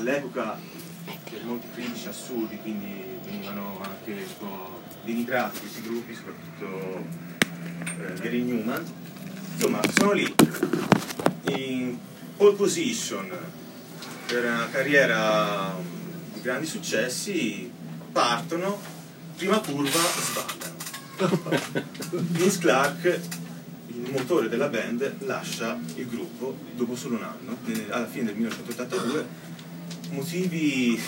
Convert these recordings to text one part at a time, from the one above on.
all'epoca per molti critici assurdi, quindi venivano anche un po' denigrati questi gruppi, soprattutto eh, Gary Newman. Insomma, sono lì in pole position per una carriera di grandi successi, partono, prima curva sbandano. Vince Clark, il motore della band, lascia il gruppo dopo solo un anno, eh, alla fine del 1982, motivi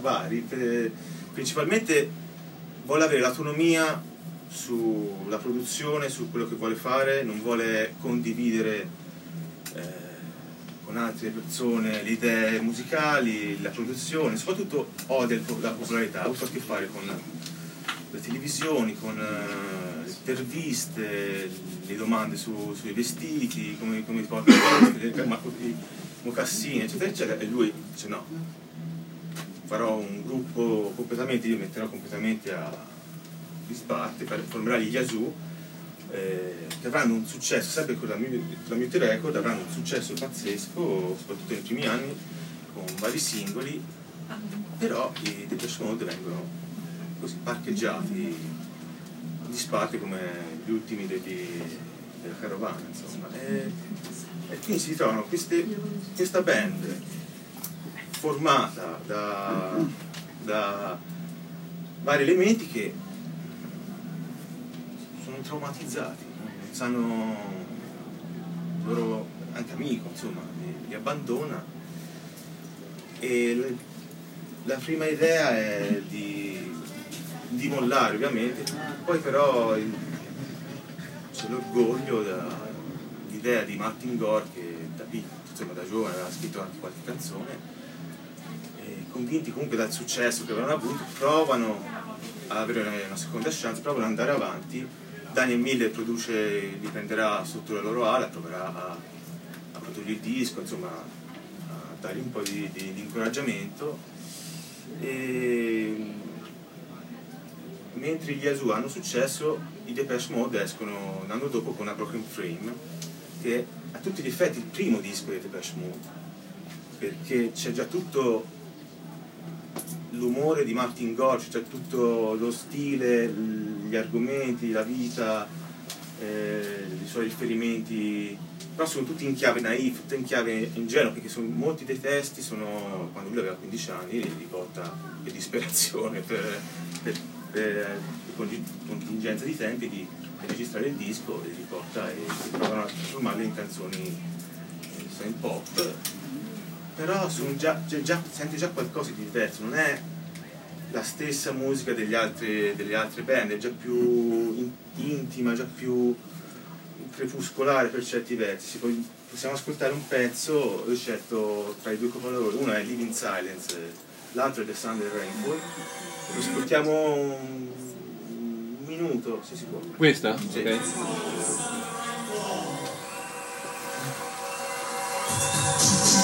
vari, eh, principalmente vuole avere l'autonomia sulla produzione, su quello che vuole fare, non vuole condividere eh, con altre persone le idee musicali, la produzione, soprattutto odia la popolarità, ha avuto a che fare con le televisioni, con uh, le interviste, le domande su, sui vestiti, come, come porta i mocassini, eccetera, eccetera, e lui dice no, farò un gruppo completamente, io metterò completamente a disparte, formerà gli Yazoo, eh, che avranno un successo, sempre con la, la Mute Record, avranno un successo pazzesco, soprattutto nei primi anni, con vari singoli, però i Depeche Mode vengono così parcheggiati disparte come gli ultimi degli, della carovana, insomma. E, e quindi si ritrovano queste, questa band formata da, da vari elementi che sono traumatizzati, non sanno, il loro anche amico insomma, li, li abbandona. E la prima idea è di, di mollare ovviamente, poi però c'è l'orgoglio, l'idea di Martin Gore che da, insomma, da giovane aveva scritto anche qualche canzone convinti comunque dal successo che avevano avuto, provano ad avere una seconda chance, provano ad andare avanti. Daniel Miller produce, li prenderà sotto la loro ala, proverà a, a produrre il disco, insomma, a dargli un po' di, di, di incoraggiamento. E, mentre gli Yazoo hanno successo, i Depeche Mode escono un anno dopo con una Broken Frame, che a tutti gli effetti il primo disco dei Depeche Mode, perché c'è già tutto l'umore di Martin Gorge, cioè tutto lo stile, gli argomenti, la vita, eh, i suoi riferimenti, però sono tutti in chiave naif, tutti in chiave ingenua, perché sono, molti dei testi sono, quando lui aveva 15 anni, li porta per disperazione, per, per, per contingenza di tempi di, di, registrare il disco, e li porta e provano a trasformarli in canzoni eh, in pop però già, già, senti già qualcosa di diverso, non è la stessa musica altri, delle altre band, è già più intima, già più crepuscolare per certi versi. Possiamo ascoltare un pezzo, ho scelto tra i due capolavori, uno è Living Silence, l'altro è The Sunday Rainbow. Lo ascoltiamo minuto, se si può. Questa? Sì. Ok. Over and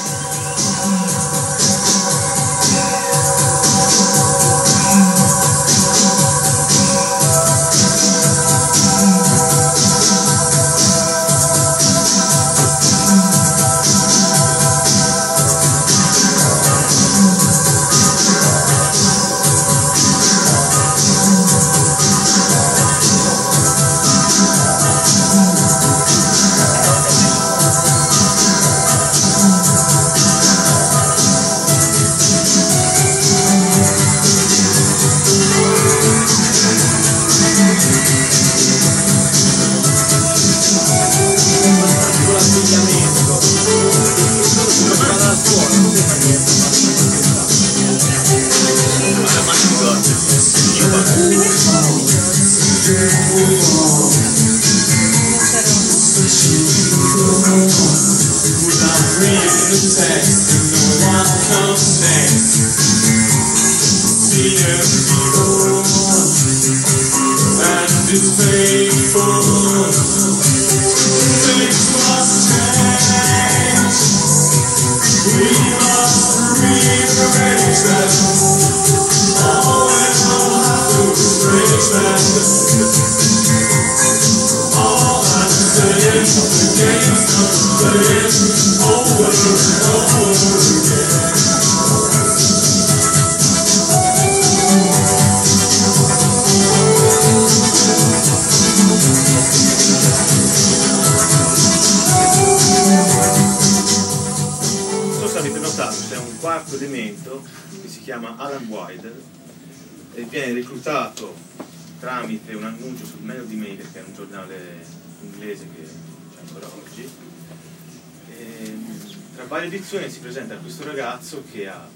edizioni si presenta questo ragazzo che ha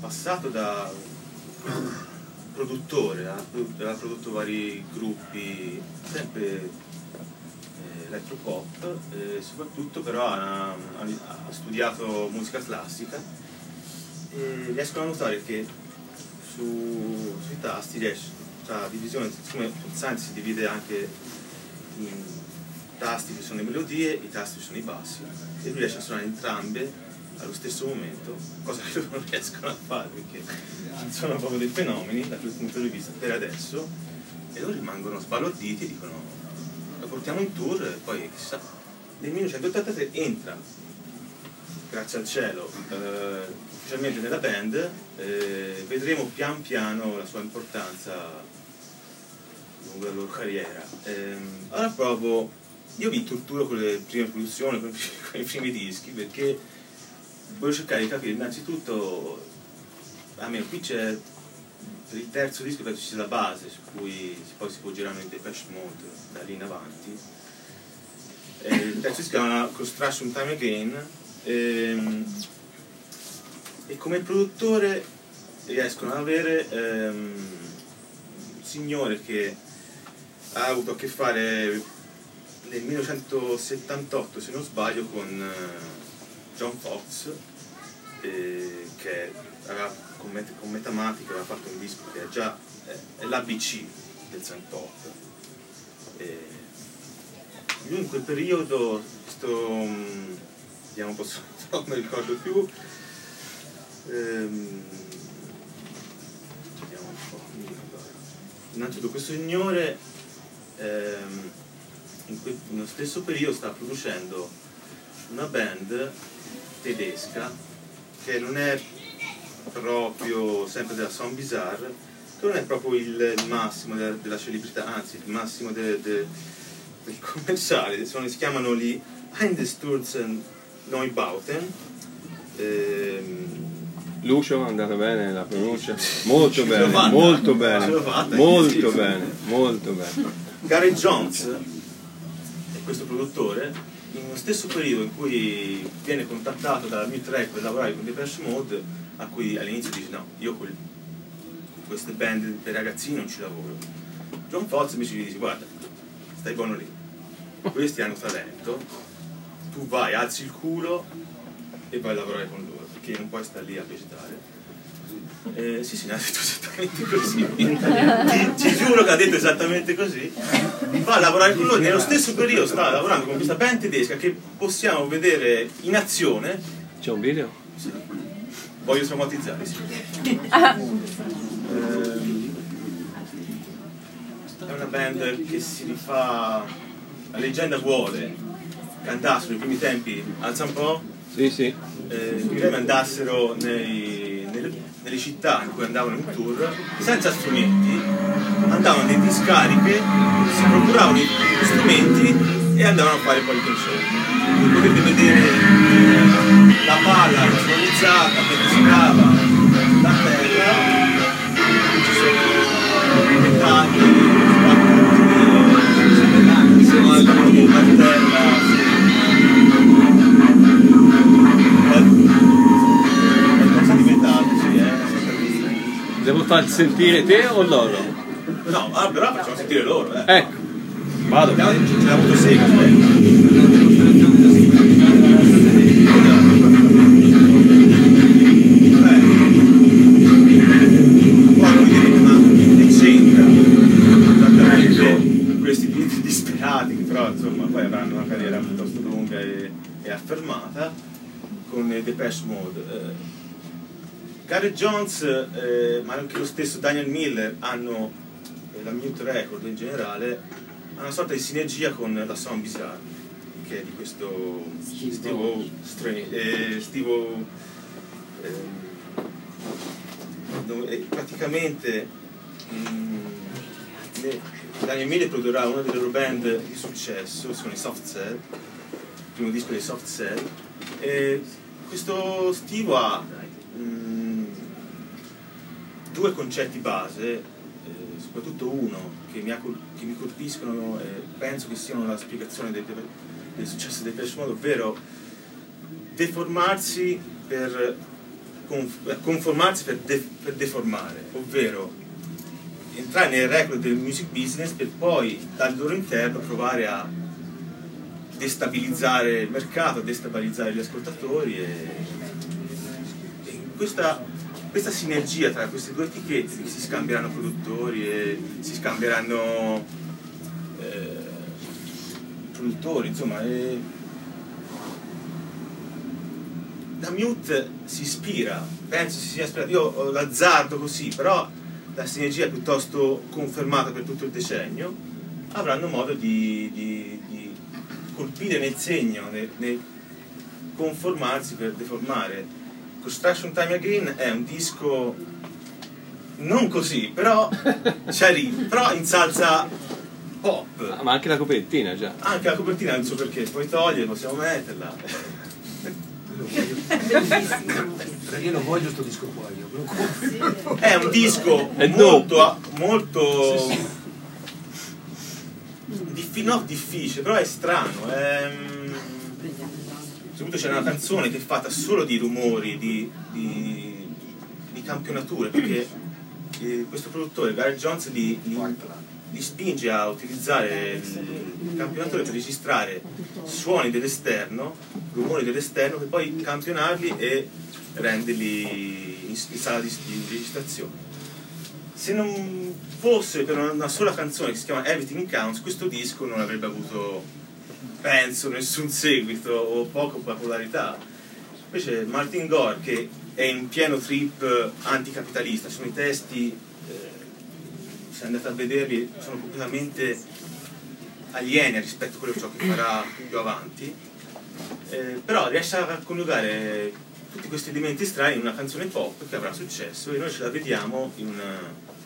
passato da produttore, ha, prodotto vari gruppi, sempre eh, elettropop, eh, soprattutto però ha, ha, studiato musica classica. E riescono a notare che su, sui tasti riesce, tra divisione, siccome Science si divide anche in tasti che sono le melodie, i tasti che sono i bassi, e lui riesce a suonare entrambe allo stesso momento, cosa che loro non riescono a fare perché sono proprio dei fenomeni da questo punto di vista per adesso. E loro rimangono sbalorditi e dicono lo portiamo in tour e poi chissà nel 1983 entra grazie al cielo eh, ufficialmente nella band eh, vedremo pian piano la sua importanza lungo la loro carriera. Eh, ora provo io vi torturo con le prime produzioni con i primi dischi perché voglio cercare di capire innanzitutto, almeno qui c'è per il terzo disco penso sia la base su cui poi si può girare in Depeche Mode da lì in avanti. E il terzo disco si chiama Construction Time Again e, ehm, e come produttore riescono ad avere um, un signore che ha avuto a che fare nel 1978 se non sbaglio con uh, John Fox eh, che aveva, con, Met, con Metamatic aveva fatto un disco che è già è, è l'ABC del Sun Pop. Eh, in quel periodo, questo, um, vediamo un po', non mi ricordo più, ehm, vediamo un po', innanzitutto questo signore ehm, in que, nello stesso periodo sta producendo una band tedesca che non è proprio sempre della Sound Bizarre, che non è proprio il massimo della, della celebrità, anzi il massimo de, de, del commerciale, sono, si chiamano gli Eindesturzen Neubauten. Ehm, Lucio, è andata bene la pronuncia? Molto bene, molto bene, molto bene, molto bene. Gary Jones questo produttore in uno stesso periodo in cui viene contattato dalla Mute Record per lavorare con Depeche Mode, a cui all'inizio dice no, io con queste band per ragazzini non ci lavoro. John Fox invece gli dice guarda, stai buono lì, questi hanno talento, tu vai, alzi il culo e vai a lavorare con loro, perché non puoi stare lì a vegetare eh, sì, sì, ha detto esattamente così. ti, giuro che ha detto esattamente così. Va a lavorare con noi, nello stesso periodo sta lavorando con questa band tedesca che possiamo vedere in azione. C'è un video? Sì. Voglio traumatizzare, sì. Ehm, è una band che si rifà. La leggenda vuole che andassero nei primi tempi, alza un po'. Sì, sì. Eh, che andassero nei, nelle città in cui andavano in tour senza strumenti, andavano in discariche, si procuravano gli strumenti e andavano a fare poi i concerti. Potete vedere la palla visualizzata mentre si cava la terra, ci sono i metalli sbattuti, sono altri martella. Devo far sentire te o loro? No, ah, però facciamo sentire loro, eh. Ecco, vado. Ce l'ha avuto sega, aspetta. questi disperati che però insomma poi avranno una carriera piuttosto lunga e, e affermata con Depeche Mode eh, Gary Jones, eh, ma anche lo stesso Daniel Miller hanno, eh, la Mute Record in generale, hanno una sorta di sinergia con la Sound Bizarre, che è di questo Steve O. Eh, Steve o eh, praticamente mh, mm, Daniel Miller produrrà una delle loro band di successo, sono i Soft Cell, il primo disco dei Soft Cell, e questo stivo ha mh, due concetti base, eh, soprattutto uno che mi, ha, che mi colpiscono e penso che siano la spiegazione del, del successo del Depeche Mode, ovvero deformarsi per conformarsi per, de, per deformare, ovvero entrare nel record del music business per poi dal loro interno provare a destabilizzare il mercato, destabilizzare gli ascoltatori e, e questa, questa, sinergia tra queste due etichette che si scambieranno produttori e si scambieranno eh, produttori, insomma, e, da Mute si ispira, penso si sia ispirato, io l'azzardo così, però la sinergia è piuttosto confermata per tutto il decennio, avranno modo di, di, di colpire nel segno, nel, nel, conformarsi per deformare. Construction Time Again è un disco non così, però ci arriva, però in salsa pop. Ah, ma anche la copertina già. Anche la copertina non so perché, puoi togliere, possiamo metterla. io lo voglio sto disco qua io è un disco è molto molto sì, sì. Diffi, no, difficile però è strano è, soprattutto c'è una canzone che è fatta solo di rumori di, di, di campionature perché eh, questo produttore Gary Jones li, li li spinge a utilizzare il campionatore per registrare suoni dell'esterno, rumori dell'esterno, per poi campionarli e renderli in, sala di, di registrazione. Se non fosse per una sola canzone che si chiama Everything Counts, questo disco non avrebbe avuto, penso, nessun seguito o poca popolarità. Invece Martin Gore, che è in pieno trip anticapitalista, sono i testi se andate a vederli sono completamente alieni rispetto a quello ciò che farà più avanti. Eh, però riesce a coniugare tutti questi elementi strani in una canzone pop che avrà successo e noi ce la vediamo in un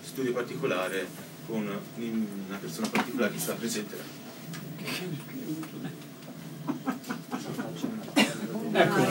studio particolare con una persona particolare che ce la presenterà ecco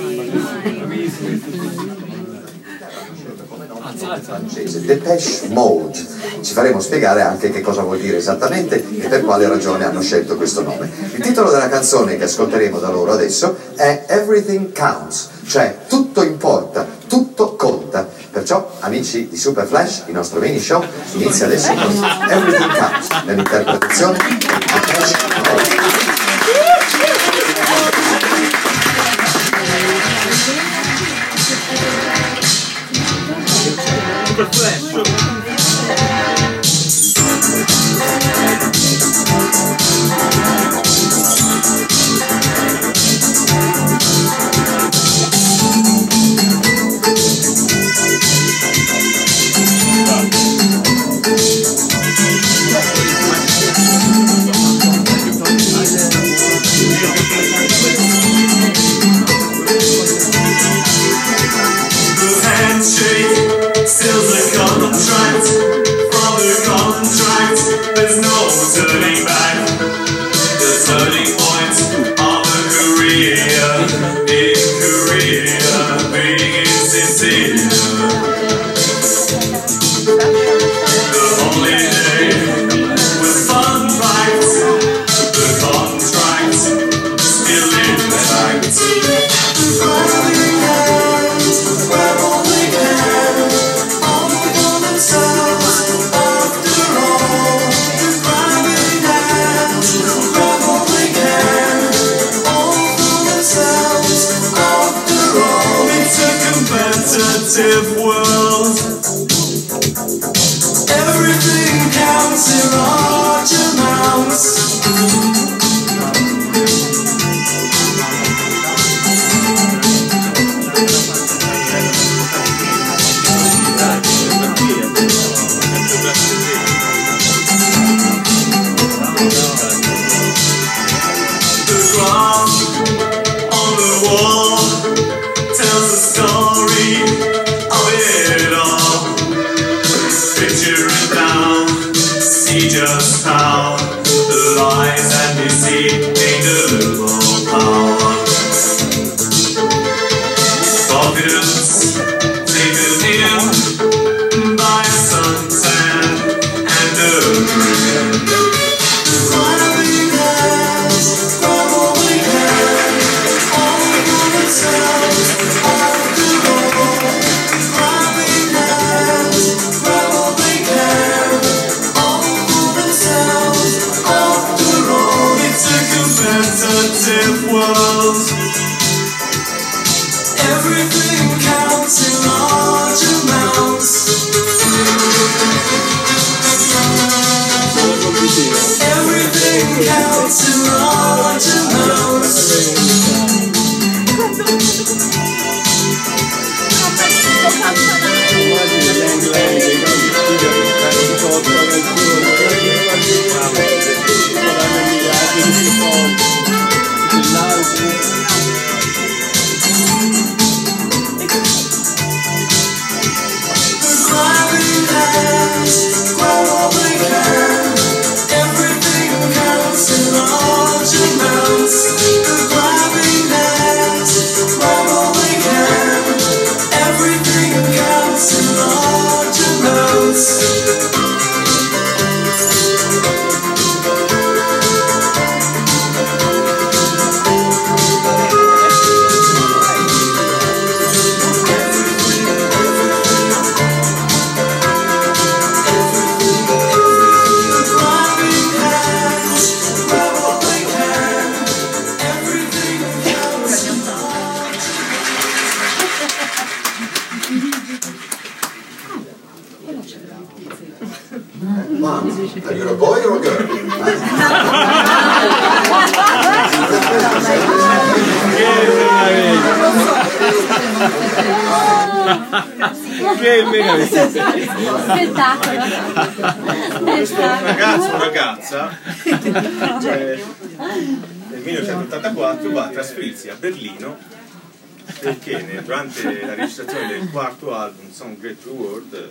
francese, Depeche Mode. Ci faremo spiegare anche che cosa vuol dire esattamente e per quale ragione hanno scelto questo nome. Il titolo della canzone che ascolteremo da loro adesso è Everything Counts, cioè tutto importa, tutto conta. Perciò, amici di Super Flash, il nostro mini show inizia adesso con Everything Counts, nell'interpretazione di Depeche Mode. The story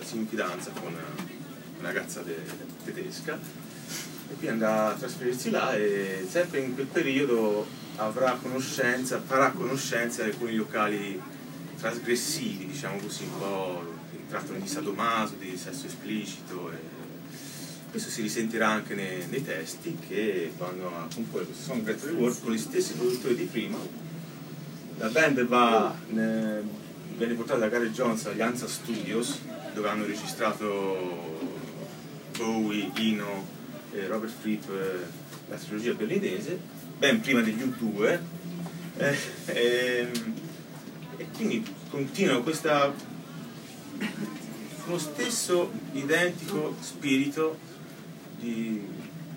si infidanza con una ragazza de- tedesca e quindi andrà a trasferirsi là e sempre in quel periodo avrà conoscenza, farà conoscenza di alcuni locali trasgressivi, diciamo così, un po' trattano di sadomaso, di sesso esplicito e questo si risentirà anche nei, nei testi che vanno a comporre questo Song Great Reward con gli stessi produttori di prima. La band va, ne- viene portata da Gary Jones agli Anza Studios dove hanno registrato Bowie, Ino e Robert Fripp eh, la trilogia berlinese, ben prima degli U2 eh, ehm, e quindi continuano questa lo stesso identico spirito di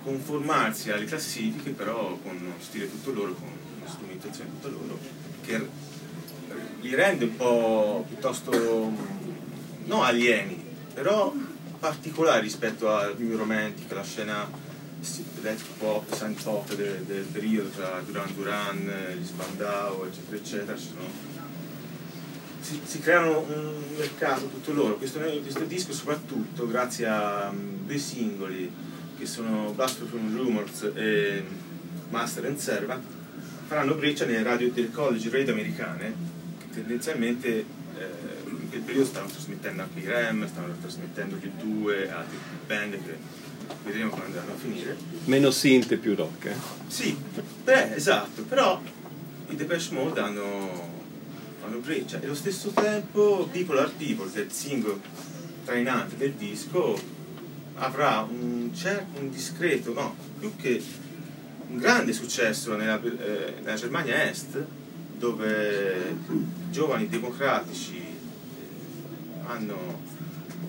conformarsi alle classifiche però con uno stile tutto loro, con una strumentazione tutta loro che li rende un po' piuttosto non alieni però particolari rispetto al New Romantic, la scena electro pop, synth pop del, del periodo tra Duran Duran, gli Spandau eccetera eccetera sono si, si creano un mercato tutto loro. Questo, questo disco soprattutto grazie a um, due singoli che sono Blast from Rumors e Master and Servant faranno breccia nelle radio delle college radio americane che tendenzialmente eh, quel periodo stavano trasmettendo anche i Rem, stavano trasmettendo gli due, altre band che vedremo quando andranno a finire. Meno synth e più rock, eh? Sì, beh, esatto, però i Depeche Mode hanno, fanno breccia e allo stesso tempo People Are People, che è il singolo trainante del disco, avrà un, certo, un discreto, no, più che un grande successo nella, eh, nella Germania Est, dove giovani democratici hanno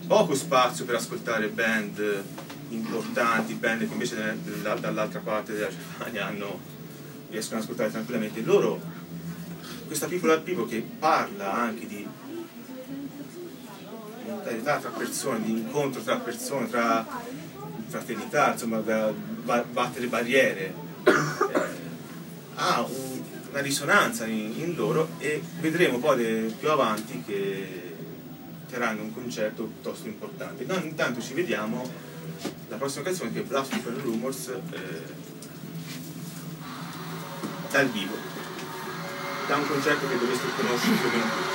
poco spazio per ascoltare band importanti, band che invece dalla- dall'altra parte della Germania hanno, riescono ad ascoltare tranquillamente. Loro, questa piccola people che parla anche di mentalità tra persone, di incontro tra persone, tra fraternità, insomma, da ba- battere barriere, eh, ha un- una risonanza in, in loro e vedremo poi de- più avanti che terranno un concerto piuttosto importante. Noi intanto ci vediamo la prossima canzone che è Blast from Rumors eh, dal vivo, da un concerto che dovreste conoscere più o meno tutti,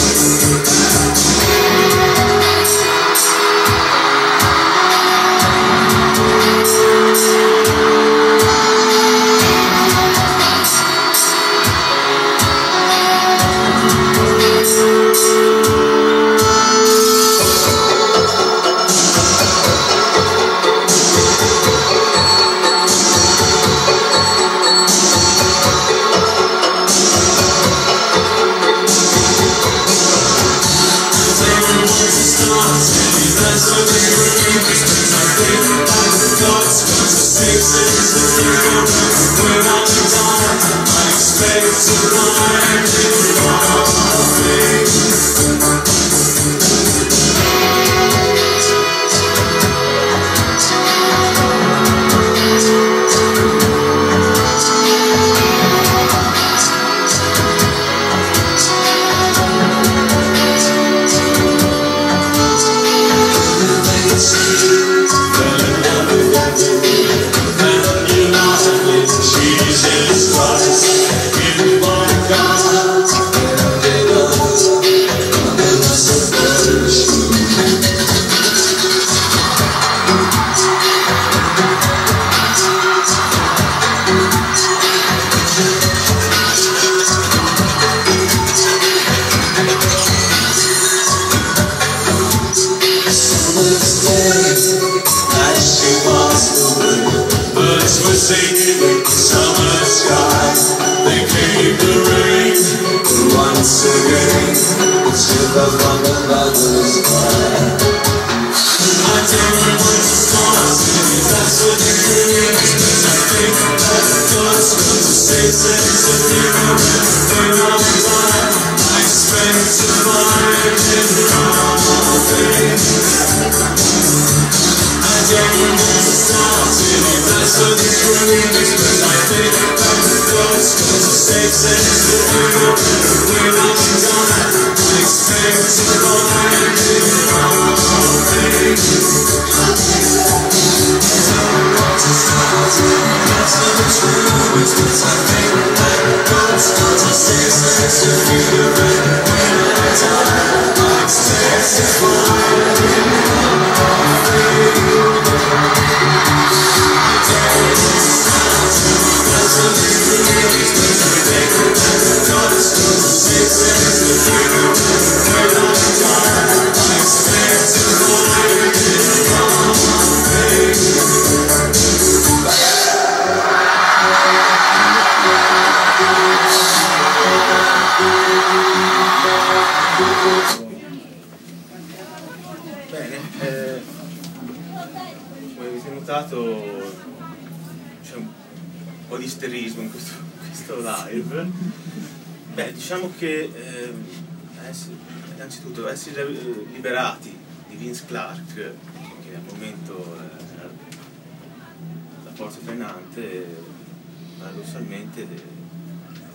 paradossalmente eh,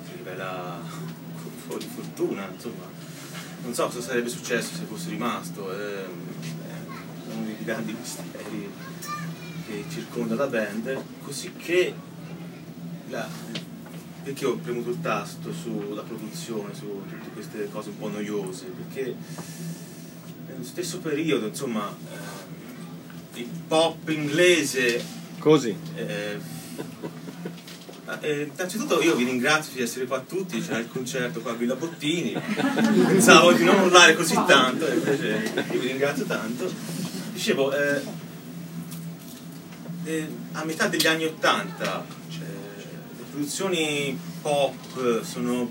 si rivela di fortuna, insomma. Non so cosa sarebbe successo se fosse rimasto, è, è uno dei grandi misteri che circonda la band, così che la- perché ho premuto il tasto sulla produzione, su tutte queste cose un po' noiose, perché nello stesso periodo, insomma, eh, il pop inglese Così. eh, Eh, innanzitutto io vi ringrazio di essere qua tutti, c'era il concerto qua a Villa Bottini, pensavo di non urlare così tanto, invece io vi ringrazio tanto. Dicevo, eh, eh, a metà degli anni Ottanta cioè, le produzioni pop sono,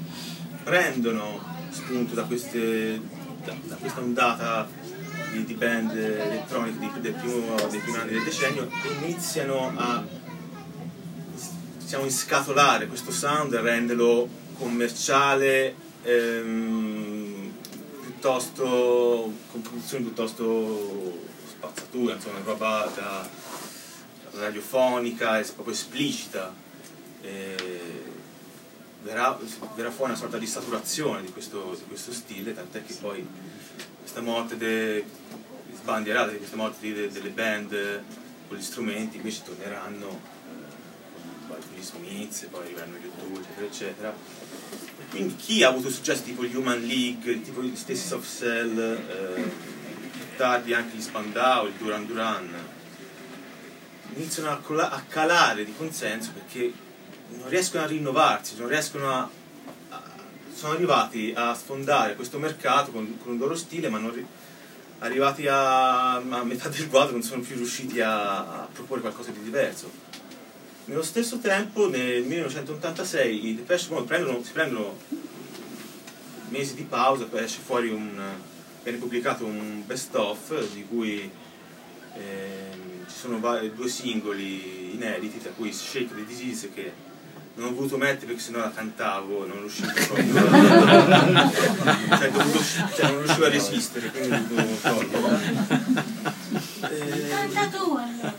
prendono spunto da, queste, da, da questa ondata di, di band elettroniche primo, dei primi anni del decennio e iniziano a diciamo, inscatolare questo sound e renderlo commerciale ehm, piuttosto con produzioni piuttosto spazzatura, insomma, roba da radiofonica e proprio esplicita. E verrà, verrà fuori una sorta di saturazione di questo, di questo stile, tant'è che poi questa morte de, sbandierata di queste morti de- delle band con gli strumenti invece torneranno poi gli Smiths, poi arriveranno gli U2, eccetera, eccetera. Quindi chi ha avuto successo tipo gli Human League, tipo gli stessi Soft Cell, eh, tardi anche gli Spandau, il Duran Duran, iniziano a, cola- a calare di consenso perché non riescono a rinnovarsi, non riescono a, a- sono arrivati a sfondare questo mercato con, con un loro stile, ma non ri- arrivati a, a metà del quadro non sono più riusciti a, a proporre qualcosa di diverso. Nello stesso tempo, nel 1986, i Depeche Mode si prendono mesi di pausa, poi esce fuori un, viene pubblicato un best of di cui ehm, ci sono due singoli inediti, tra cui Shake the Disease che non ho voluto mettere perché sennò la cantavo, non riuscivo proprio cioè, dovuto- cioè, non riuscivo a resistere, quindi ho dovuto toglierla. Eh,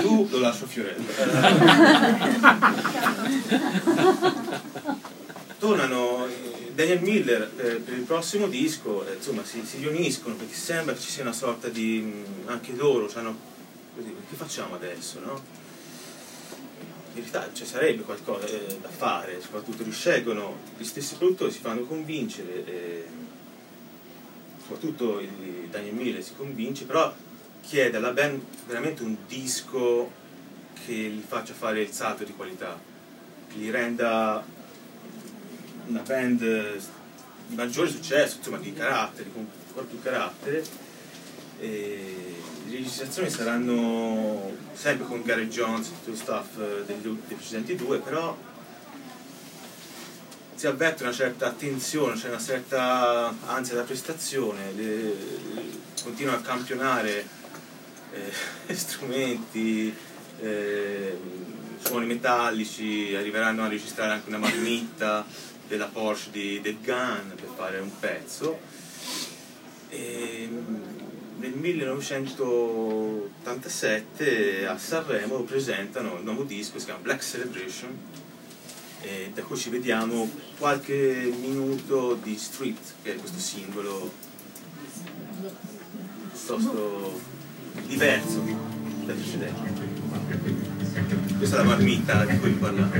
tu lo lascio a Fiorello. Tornano eh, Daniel Miller eh, per il prossimo disco, eh, insomma si, si riuniscono perché sembra ci sia una sorta di... mh, anche loro c'hanno così, che facciamo adesso, no? In realtà ci sarebbe qualcosa eh, da fare, soprattutto riscelgono gli stessi produttori, si fanno convincere, soprattutto il- Daniel Miller si convince, però chiede alla band veramente un disco che gli faccia fare il salto di qualità, che gli renda una band di maggiore successo, insomma di carattere, con ancora più carattere. E le registrazioni saranno sempre con Gary Jones e tutto lo staff degli, dei precedenti due, però si avverte una certa attenzione, c'è una certa ansia da prestazione, le- continuano a campionare eh, strumenti, eh, suoni metallici, arriveranno a registrare anche una marmitta della Porsche di Dead Gun per fare un pezzo. E, nel 1987 a Sanremo presentano il nuovo disco, si chiama Black Celebration, e da cui ci vediamo qualche minuto di Street, che è questo singolo piuttosto diverso dal precedente. Questa è la marmitta di cui parlavo.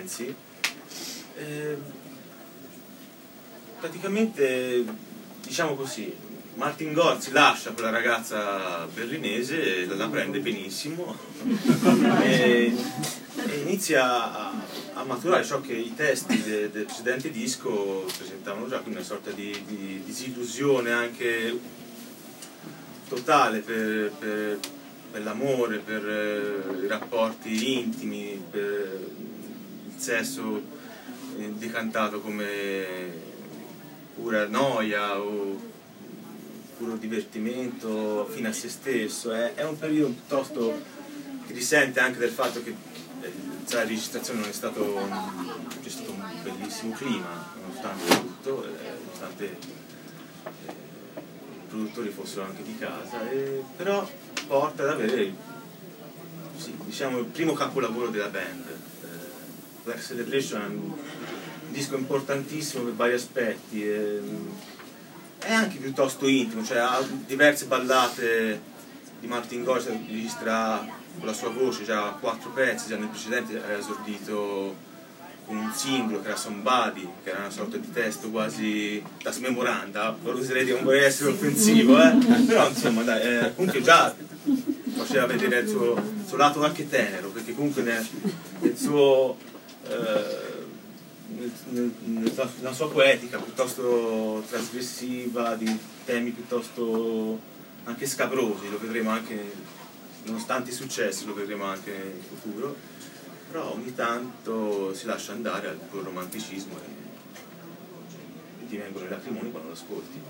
Intensi. Eh, praticamente diciamo così Martin Gorz lascia quella ragazza berlinese la, la prende benissimo e, e inizia a, a maturare ciò che i testi de- del precedente disco presentavano già quindi una sorta di, di disillusione anche totale per, per- per l'amore per eh, i rapporti intimi per sesso eh, decantato come pura noia o puro divertimento fine a se stesso. È, è un periodo piuttosto che risente anche del fatto che eh, la registrazione non è stato c'è stato un bellissimo clima, nonostante tutto, eh, nonostante i produttori fossero anche di casa, però porta ad avere sì, diciamo, il primo capolavoro della band. Black Celebration è un disco importantissimo per vari aspetti. È anche piuttosto intimo, cioè ha diverse ballate di Martin Gore, registra con la sua voce già quattro pezzi, già nel precedente aveva esordito con un singolo che era Somebody, che era una sorta di testo quasi da smemoranda, oserei dire, non vorrei essere offensivo, eh? però insomma dai, eh, comunque già faceva vedere il suo, il suo lato anche tenero, perché comunque nel, nel suo, nel- nel- nella, sua poetica piuttosto trasgressiva, di temi piuttosto anche scabrosi, lo vedremo anche, nonostante i successi, lo vedremo anche in futuro, però ogni tanto si lascia andare al puro romanticismo e, e ti vengono i lacrimoni quando lo ascolti.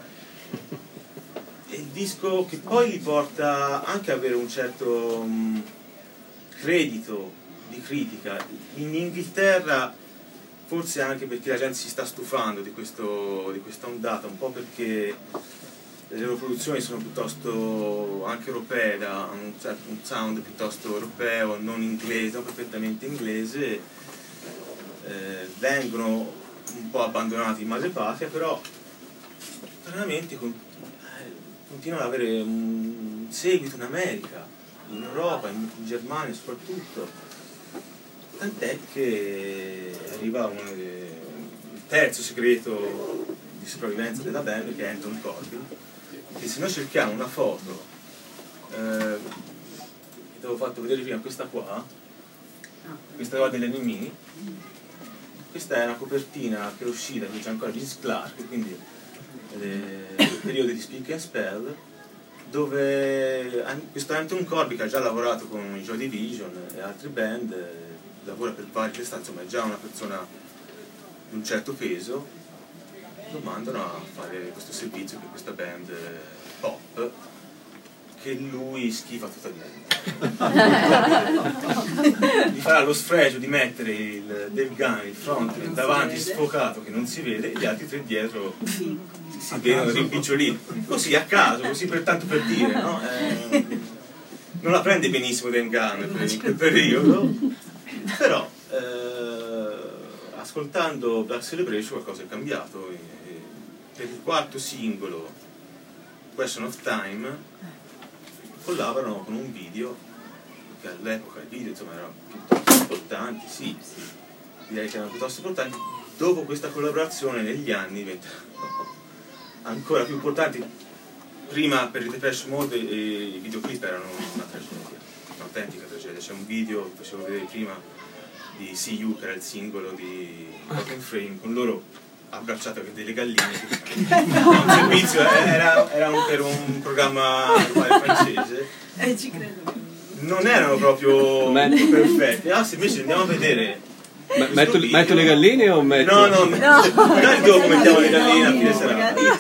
È il disco che poi li porta anche ad avere un certo mh, credito di critica. In Inghilterra, forse anche perché la gente si sta stufando di, questo, di questa ondata, un po' perché le loro produzioni sono piuttosto anche europee, da un, un sound piuttosto europeo, non inglese, non perfettamente inglese, eh, vengono un po' abbandonati in madrepatria, però stranamente con- eh, continuano ad avere un seguito in America, in Europa, in, in Germania soprattutto. Tant'è che arriva il terzo segreto di sopravvivenza della band che è Anton Corbin. E se noi cerchiamo una foto, eh, che ti avevo fatto vedere prima, questa qua, questa qua delle Mimini, questa è una copertina che è uscita, qui c'è ancora Vince Clark, quindi eh, il periodo di Speak and Spell, dove questo Anton Corby che ha già lavorato con i Joy Division e altre band, lavora per varie testate, insomma è già una persona di un certo peso, lo mandano a fare questo servizio per questa band eh, pop che lui schifa totalmente. Gli farà lo sfregio di mettere il Dave Gunn, il frontman, davanti sfocato che non si vede e gli altri tre dietro si vedono rimpiccioliti. Così a caso, così per tanto per dire, no? Eh, non la prende benissimo Dave Gunn per- in quel periodo, però eh, ascoltando Black Celebration qualcosa è cambiato. E- e per il quarto singolo, Question of Time, collaborano con un video che all'epoca i video insomma erano piuttosto importanti, sì, direi che erano piuttosto importanti. Dopo questa collaborazione negli anni diventano ancora più importanti. Prima per i Depeche Mode i videoclip erano una tragedia, un'autentica tragedia. C'è un video che facevo vedere prima di See You, che era il singolo di Broken Frame, con loro abbracciati con delle galline. un servizio, eh, era, era un, per un programma francese. Eh, ci credo. Non erano proprio perfetti. Ah, se invece andiamo a vedere. Metto, video- metto le galline o metto... No, no, magari dopo mettiamo le galline a fine serata.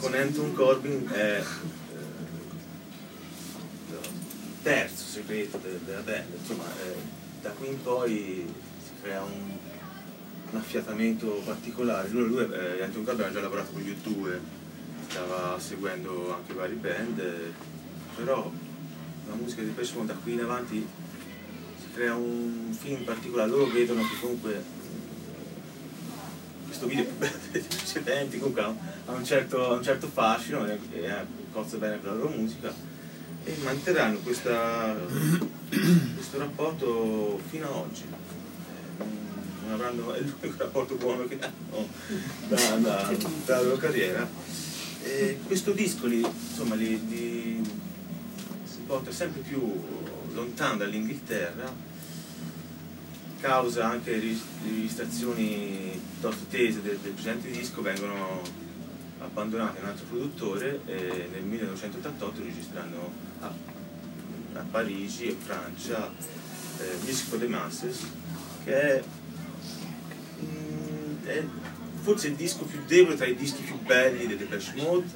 Con Anton Corbin è eh, terzo segreto de- della band, insomma, eh, da qui in poi si crea un, un affiatamento particolare. Lui, lui eh, Anton Corbin ha già lavorato con U2, stava seguendo anche vari band, eh, però la musica di Mode da qui in avanti si crea un film particolare, loro vedono che comunque questo video è più bello dei precedenti, comunque ha un certo, un certo fascino e, e cozza bene per la loro musica e manterranno questa, questo rapporto fino ad oggi. Eh, non avranno, è l'unico rapporto buono che hanno da- da- dalla loro carriera. E questo disco li, insomma, li, li- si porta sempre più lontano dall'Inghilterra, causa anche ri- registrazioni piuttosto tese del, del precedente disco, vengono abbandonate a un altro produttore e nel 1988 registrano a, a Parigi, in Francia, eh, Music for Masses, che è, mm, è forse il disco più debole tra i dischi più belli dei Depeche Mode,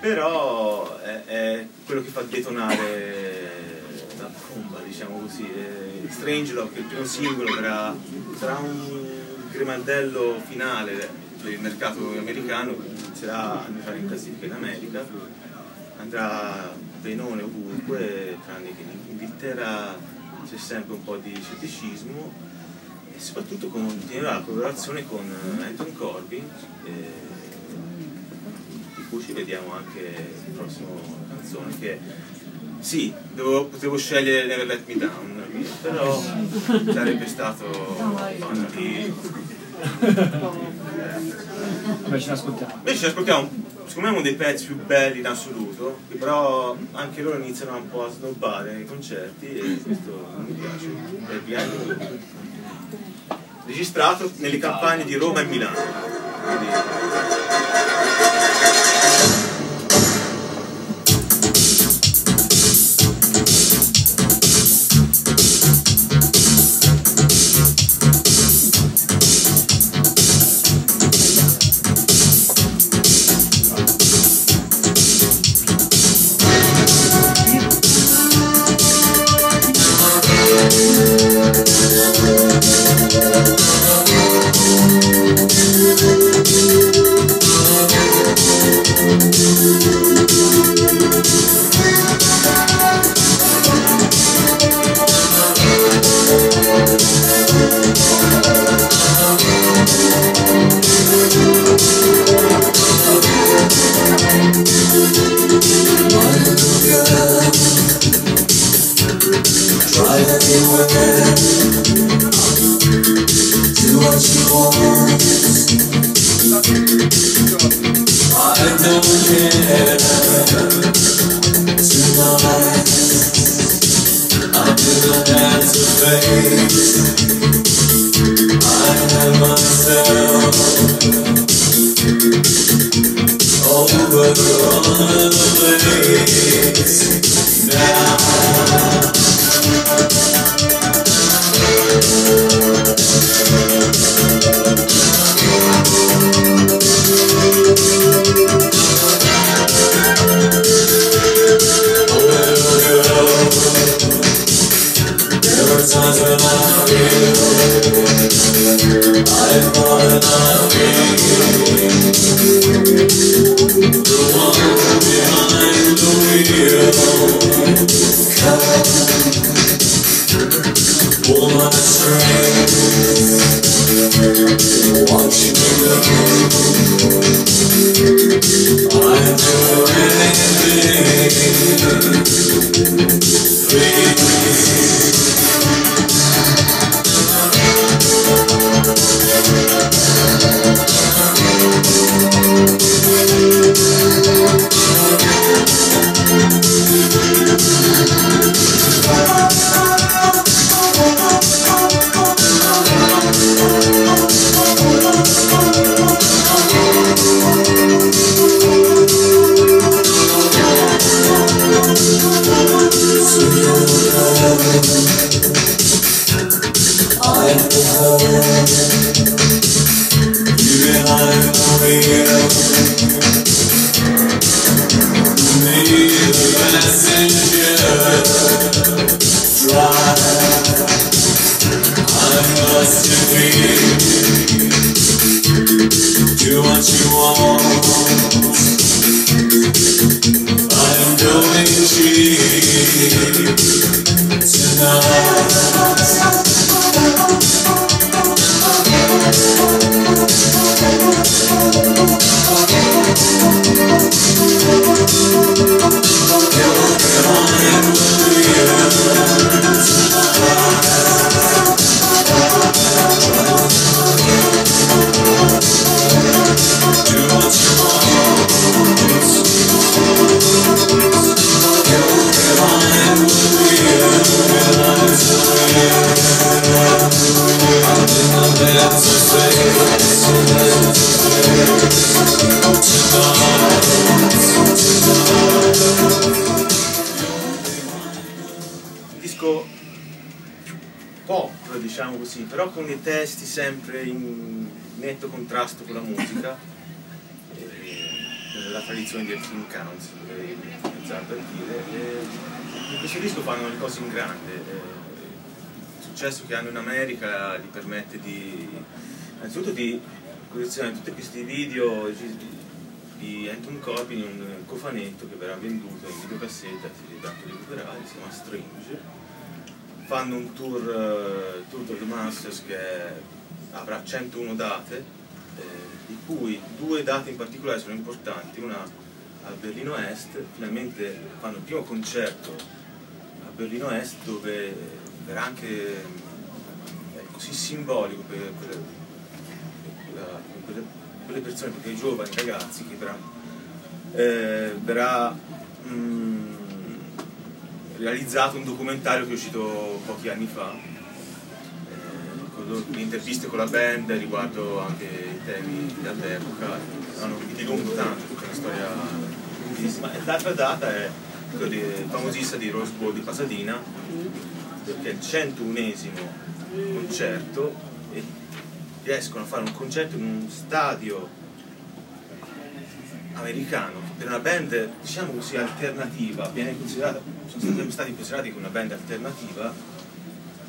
però è, è quello che fa detonare la bomba, diciamo così. Eh, Strange Love, il primo singolo, sarà, sarà un grimaldello finale il mercato americano, inizierà a entrare in classifica in America, andrà benone ovunque, tranne che in Inghilterra c'è sempre un po' di scetticismo e soprattutto continuerà la collaborazione con Anton Corbin. eh, di cui ci vediamo anche nella prossima canzone che sì, devo- potevo scegliere Never Let Me Down però sarebbe stato di... Vabbè, ce l'ascoltiamo. invece ci ascoltiamo secondo me uno dei pezzi più belli in assoluto che però anche loro iniziano un po' a snobbare nei concerti e questo non mi piace. È registrato nelle campagne di Roma e Milano. Quindi- permette di, innanzitutto di collezionare tutti questi video di, Anton Corbin in un cofanetto che verrà venduto in videocassetta, si è dato si chiama Strange. Fanno un tour, eh, Tour of the Masters che avrà 101 date, eh, di cui due date in particolare sono importanti, una a Berlino Est, finalmente fanno il primo concerto a Berlino Est dove verrà anche simbolico per, per- per la- per quelle, quelle persone, per quei giovani ragazzi che verrà, eh, verrà mm, realizzato un documentario che è uscito pochi anni fa, eh, con le interviste con la band riguardo anche i temi dell'epoca, hanno di lungo tanto, tutta una storia bellissima. E l'altra data è quella di- famosissima di Rose Bowl di Pasadena, perché è il 101esimo concerto e riescono a fare un concerto in un stadio americano per una band diciamo così alternativa viene considerata sono sempre stati considerati come una band alternativa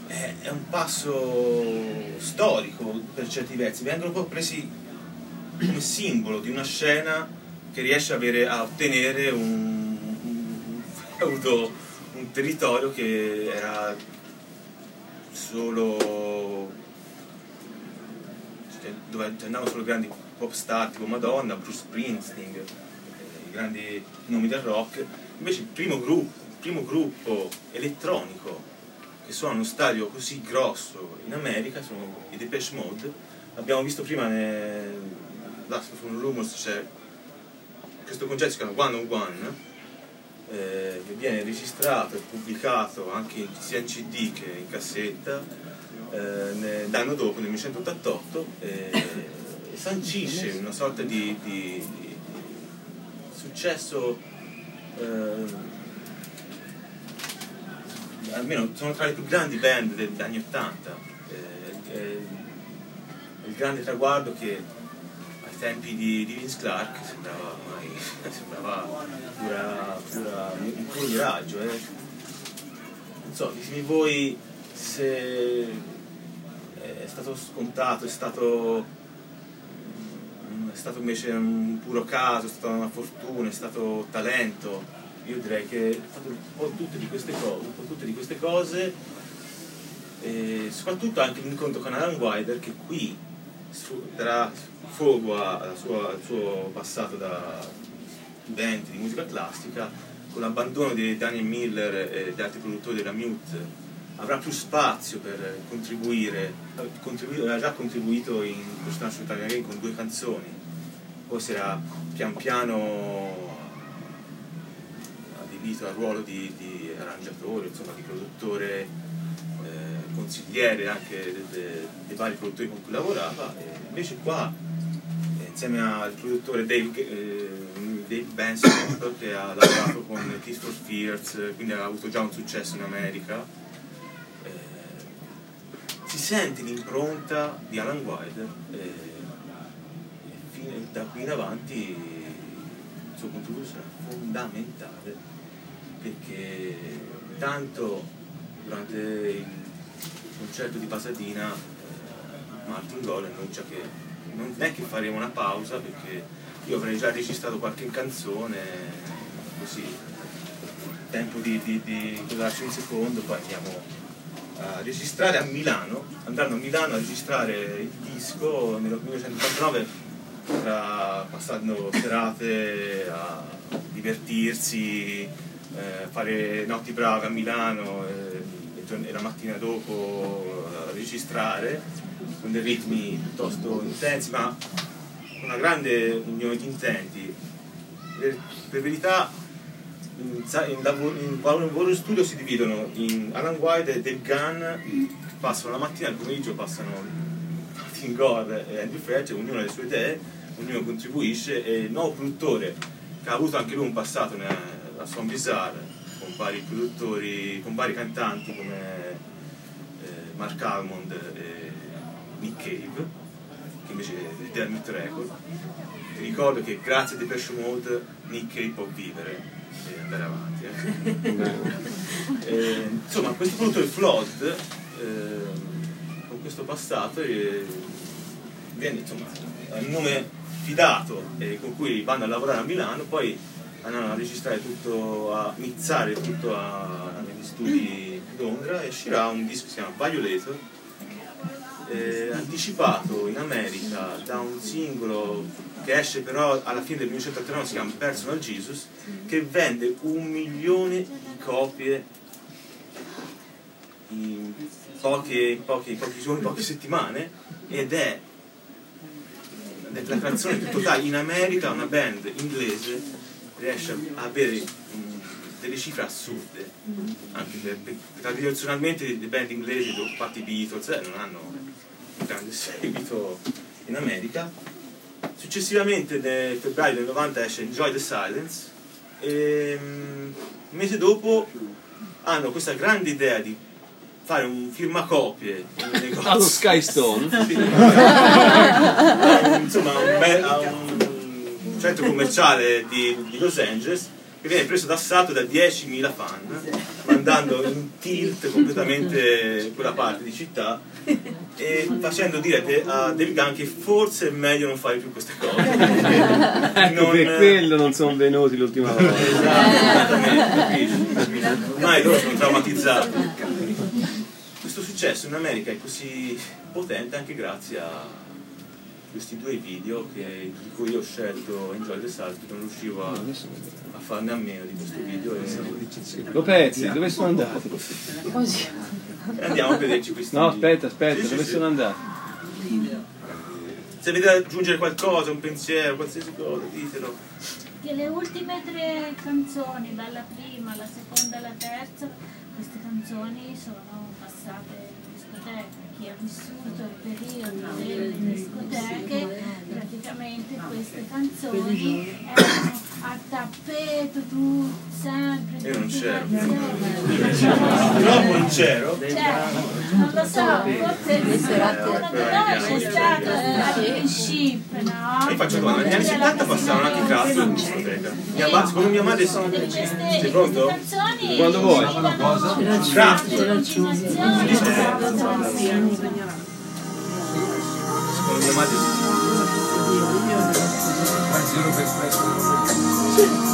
è, è un passo storico per certi versi vengono proprio presi come simbolo di una scena che riesce a, avere, a ottenere un, un, un un territorio che era solo cioè, dove andavano solo grandi pop star tipo Madonna, Bruce Springsteen, eh, i grandi nomi del rock. Invece il primo gruppo, il primo gruppo elettronico che suona uno stadio così grosso in America sono i Depeche Mode. Abbiamo visto prima nel Last from Rumors c'è questo concerto si chiama One on One eh, che viene registrato e pubblicato anche sia in CD che in cassetta eh, l'anno dopo, nel 1988, eh, e sancisce una sorta di, di- di- successo, eh, almeno sono tra le più grandi band degli anni 80. eh, eh, il grande traguardo che tempi di, di Vince Clark sembrava ormai sembrava pura, pura, puro miraggio. eh. Non so, ditemi voi se è stato scontato, è stato, mm, è stato invece un puro caso, è stata una fortuna, è stato talento. Io direi che è fatto un po' tutte di queste cose, un po' tutte di queste cose e soprattutto anche l'incontro con Alan Wilder che qui darà fuoco al suo passato da studente di musica classica con l'abbandono di Daniel Miller e di altri produttori della Mute avrà più spazio per contribuire, contribu- aveva già contribuito in Costanzo Italian Game con due canzoni, poi si era pian piano adibito al ruolo di, di arrangiatore, insomma di produttore, consigliere anche de- de- dei vari produttori con cui lavorava, invece qua eh, insieme al produttore Dave, eh, Dave Benson che ha lavorato con Tears for Fears, quindi ha avuto già un successo in America, eh, si sente l'impronta di Alan Wilder e, e da qui in avanti il suo contributo sarà fondamentale perché tanto durante il concerto di Pasadena eh, Martin Gore annuncia che non è che faremo una pausa perché io avrei già registrato qualche canzone così tempo di, di, di darci un secondo poi andiamo a registrare a Milano andranno a Milano a registrare il disco nel 1989 tra- passando serate a divertirsi eh, fare notti brave a Milano eh, e la mattina dopo eh, registrare con dei ritmi piuttosto intensi ma una grande unione di intenti. Per, per verità in, in lavoro, in lavoro in studio si dividono in Alan White e Dave Gunn passano la mattina e il pomeriggio passano Martin Gore e Andrew Fletcher ognuno ha le sue idee ognuno contribuisce e il nuovo produttore che ha avuto anche lui un passato nella Swan Bizarre con vari produttori con vari cantanti come eh, Mark Almond e Nick Cave che invece è del Dermot Record ti ricordo che grazie a Depeche Mode Nick Cave può vivere e andare avanti eh. Eh, insomma questo produttore Flood eh, con questo passato eh, viene insomma un nome fidato eh, con cui vanno a lavorare a Milano poi andranno a registrare tutto a mixare tutto a- negli studi di Londra e uscirà un disco che si chiama Violator eh, anticipato in America da un singolo che esce però alla fine del 1989 si chiama Personal Jesus che vende un milione di copie in poche, in pochi, giorni, poche settimane ed è ed è la canzone più totale in America una band inglese riesce a avere mm, delle cifre assurde anche per, per- tradizionalmente le band inglesi a parte i Beatles eh, non hanno un grande seguito in America. Successivamente nel febbraio del 90 esce Enjoy the Silence. E mm, un mese dopo hanno questa grande idea di fare un firmacopie Allo Sky Stone. un- insomma a un, be- a un centro commerciale di, di Los Angeles che viene preso d'assalto da 10.000 fan mandando in tilt completamente quella parte di città e facendo dire a David Gunn che forse è meglio non fare più queste cose Ecco non- per quello non sono venuti l'ultima volta. Esatto? Ormai loro sono traumatizzati. Questo successo in America è così potente anche grazie a questi due video che- di cui io ho scelto Enjoy the perché non riuscivo a, a farne a meno di questo video e, Lopezzi, dove sono andati? e andiamo a vederci questi No, aspetta, aspetta, Sì, sì, dove sì. sono andati? Se avete da aggiungere qualcosa, un pensiero, qualsiasi cosa, ditelo. Che le ultime tre canzoni, dalla prima alla seconda alla terza, queste canzoni sono passate in discoteca. Chi ha vissuto il periodo delle discoteche, praticamente queste canzoni erano a tappeto, tu sempre. Io non c'ero. Purtroppo non c'ero. Cioè, non lo so, forse uno di noi c'è stato a ship, no? Io faccio domanda, negli anni 70 passavano anche cazzo in discoteca. Mia ma- secondo mia madre Sei pronto? Quando vuoi. Craft. Secondo mia madre sì.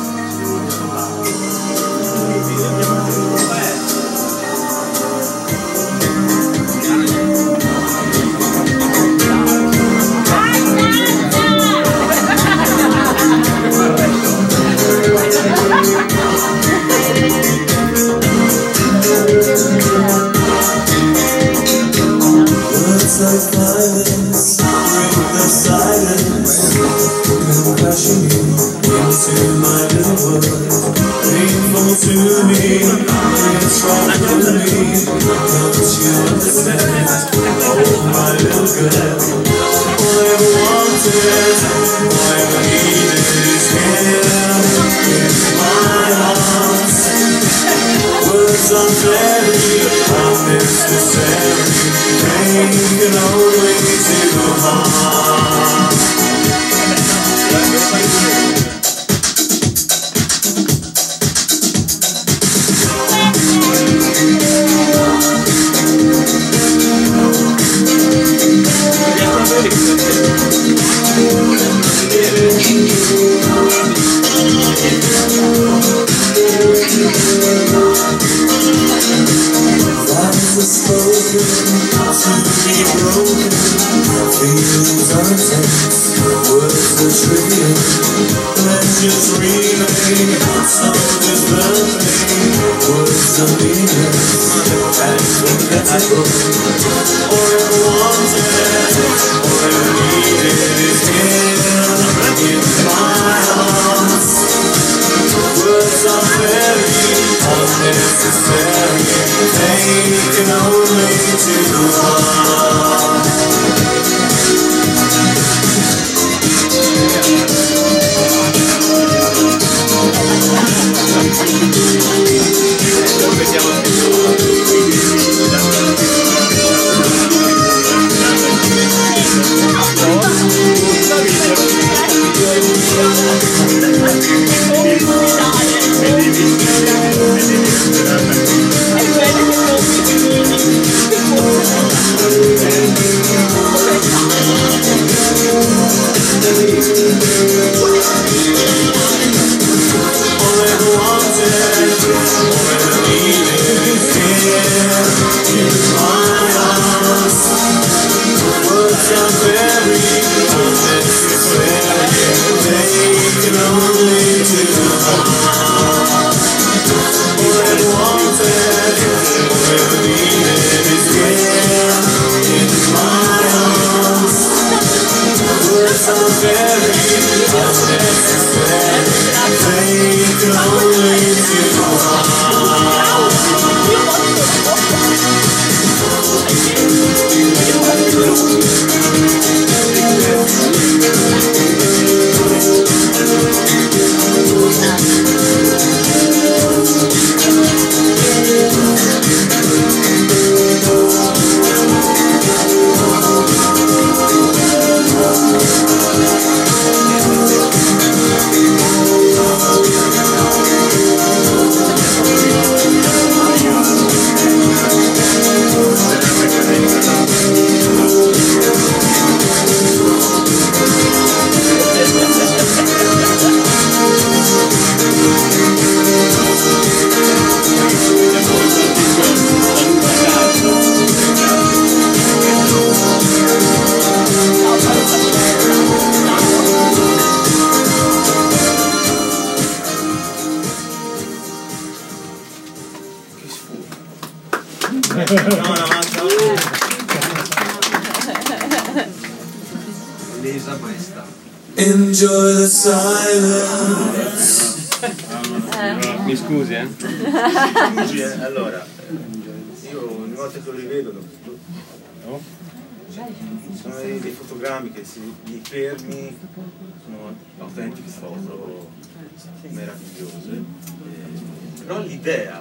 Scusi, eh? Scusi, eh, allora, io ogni volta che lo rivedo, no? sono dei, dei fotogrammi che si li fermi, sono autentiche foto meravigliose. Eh, però l'idea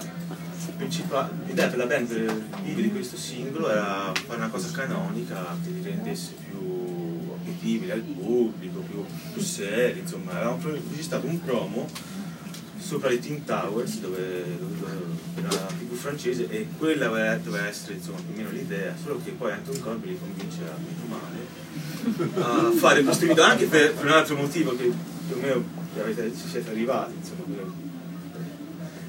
principale, l'idea per la band per di questo singolo era fare una cosa canonica che li rendesse più appetibili al pubblico, più, più seri, insomma, avevamo registrato un promo sopra i Team Towers dove, dove era una tv francese e quella doveva, essere insomma più o meno l'idea solo che poi Anton Corby li convince a meno male a fare questo video anche per, per un altro motivo che più o meno avete, ci siete arrivati insomma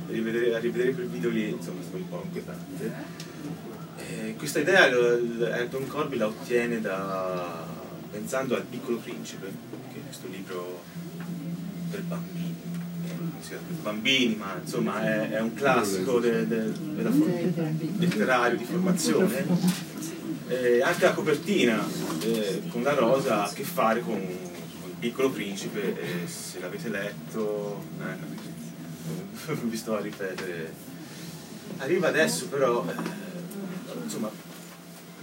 a rivedere, a rivedere quel video lì insomma è un po' inquietante. E questa idea Anton Corby la ottiene da pensando al piccolo principe che è questo libro per bambini eh, non si chiama per bambini ma insomma è, è un classico de- de- della letterario di formazione. Eh, anche la copertina eh, con la rosa ha a che fare con, con il piccolo principe e se l'avete letto eh, vi sto a ripetere. Arriva adesso però eh, insomma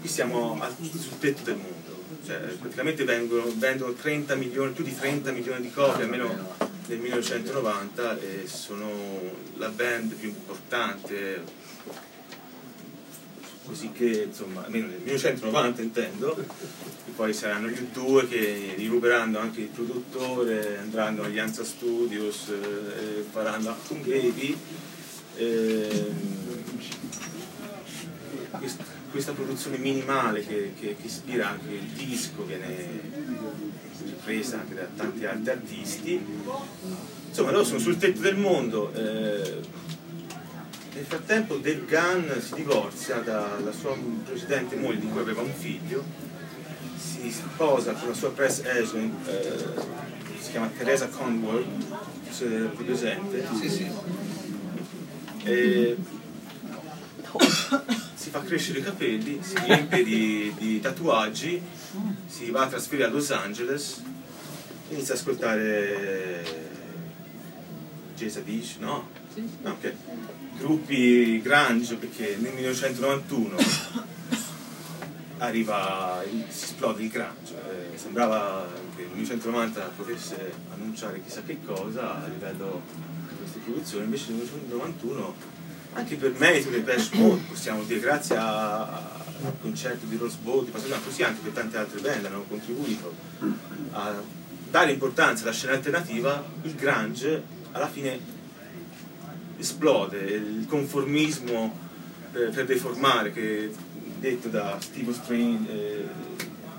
qui siamo al- sul tetto del mondo. Cioè, praticamente vengono, vendono 30 milioni, più di 30 milioni di copie almeno nel 1990 e sono la band più importante così che insomma almeno nel 1990 intendo. E poi saranno gli due che gli ruberanno anche il produttore andranno agli Anza Studios eh, faranno un baby ehm, quest- questa produzione minimale che, che- che ispira anche il disco, viene ripresa anche da tanti altri artisti. Insomma, loro sono sul tetto del mondo. eh, nel frattempo Dave Gunn si divorzia dalla sua precedente moglie di cui aveva un figlio, si sposa con la sua press agent, eh, si chiama Teresa Conwell, se è presente. E si fa crescere i capelli, si riempie di, di tatuaggi, si va a trasferire a Los Angeles, inizia ad ascoltare Jesa Dish, no? No, ok. Gruppi grunge perché nel 1991 arriva, il- si esplode il grunge. Eh, sembrava che il 1990 potesse annunciare chissà che cosa a livello di queste produzioni, invece nel 1991 anche per merito del Bash Mode, possiamo dire, grazie a- al concerto di Rose di Passato, così anche per tante altre band hanno contribuito a dare importanza alla scena alternativa, il grunge alla fine esplode, il conformismo per, per deformare, che detto da Steve Strain, eh,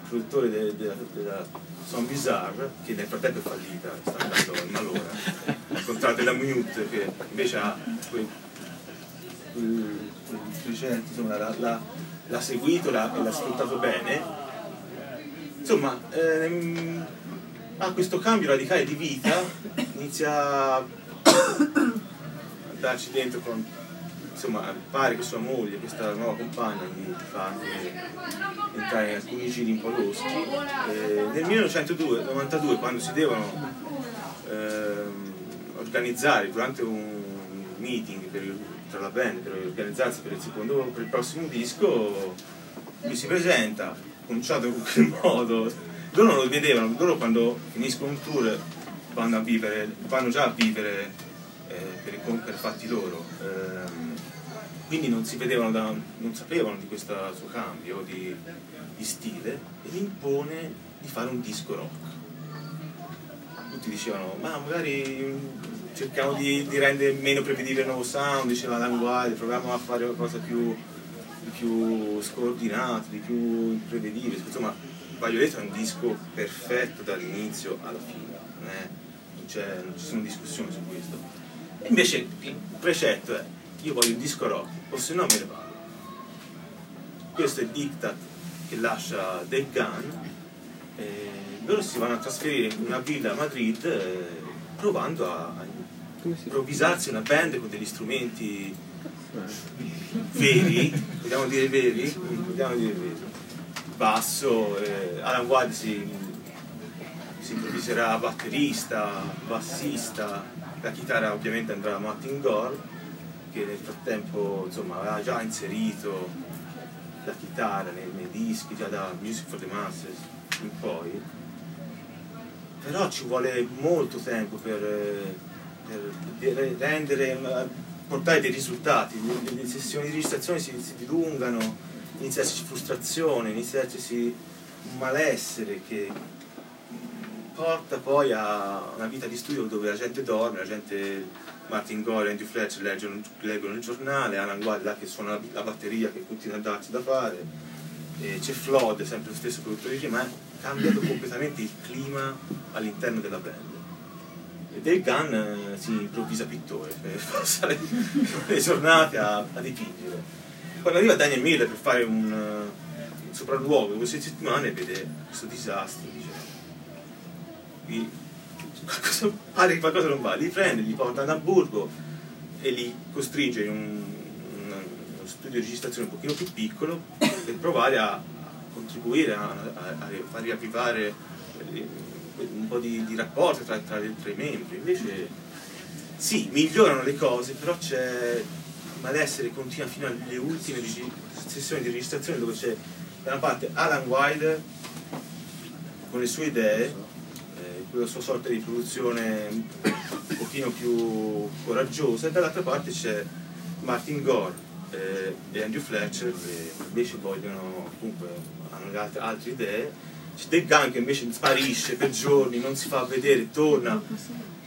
produttore de- de- della Son Bizarre, che nel frattempo è fallita, sta andando in malora, al contrario della Mute che invece ha quel, precedente, insomma, l'ha, seguito e l'ha sfruttato bene. Insomma, ehm, ha questo cambio radicale di vita, inizia a darci dentro con insomma pare che sua moglie, questa nuova compagna gli fa entrare in alcuni giri un po' loschi. E nel 1992 quando si devono ehm, organizzare durante un meeting per il- tra la band per organizzarsi per il secondo per il prossimo disco lui si presenta conciato in quel modo. Loro non lo vedevano loro quando finiscono un tour vanno a vivere vanno già a vivere eh, per, per fatti loro. Ehm, quindi non si vedevano da, non sapevano di questo suo cambio di, di stile e gli impone di fare un disco rock. Tutti dicevano ma magari cerchiamo di, di rendere meno prevedibile il nuovo sound diceva Alan Wilde proviamo a fare qualcosa più, di più scordinato di più imprevedibile insomma Violet è un disco perfetto dall'inizio alla fine non, è- non non ci sono discussioni su questo. E invece il precetto è io voglio un disco rock o se no me ne vado. Questo è il diktat che lascia Dave Gunn e loro si vanno a trasferire in una villa a Madrid eh, provando a, a improvvisarsi una band con degli strumenti veri, vogliamo dire veri? Vogliamo dire veri. Basso, eh, Alan Wilde si, si improvviserà batterista, bassista, la chitarra ovviamente andrà a Martin Gore, che nel frattempo insomma, aveva già inserito la chitarra nei, nei dischi, già da Music for the Masses in poi. Però ci vuole molto tempo per, eh, rendere, portare dei risultati, le, sessioni di registrazione si, si dilungano, inizia ad esserci frustrazione, inizia ad esserci un malessere che porta poi a una vita di studio dove la gente dorme, la gente Martin Gore e Andrew Fletcher leggono, leggono il giornale, Alan Wilde là che suona la, batteria che continua a darsi da fare, c'è Flood, sempre lo stesso produttore di ma è cambiato completamente il clima all'interno della band. Dave Gunn eh, si improvvisa pittore per passare le giornate a, a dipingere. Quando arriva Daniel Miller per fare un, eh, un sopralluogo queste settimane vede questo disastro, dice qualcosa, pare che qualcosa non va, li prende, li porta ad Hamburgo e li costringe in un, un- uno studio di registrazione un pochino più piccolo per provare a, a contribuire a, a- a far riavvivare un po' di, di rapporto tra, tra tra i membri. Invece sì, migliorano le cose, però c'è malessere continua fino alle ultime sessioni di registrazione dove c'è da una parte Alan Wilder con le sue idee, eh, quella sua sorta di produzione un pochino più coraggiosa e dall'altra parte c'è Martin Gore eh, e Andrew Fletcher che invece vogliono, comunque hanno altre, altre idee, c'è Dave Gunn che invece sparisce per giorni, non si fa vedere, torna,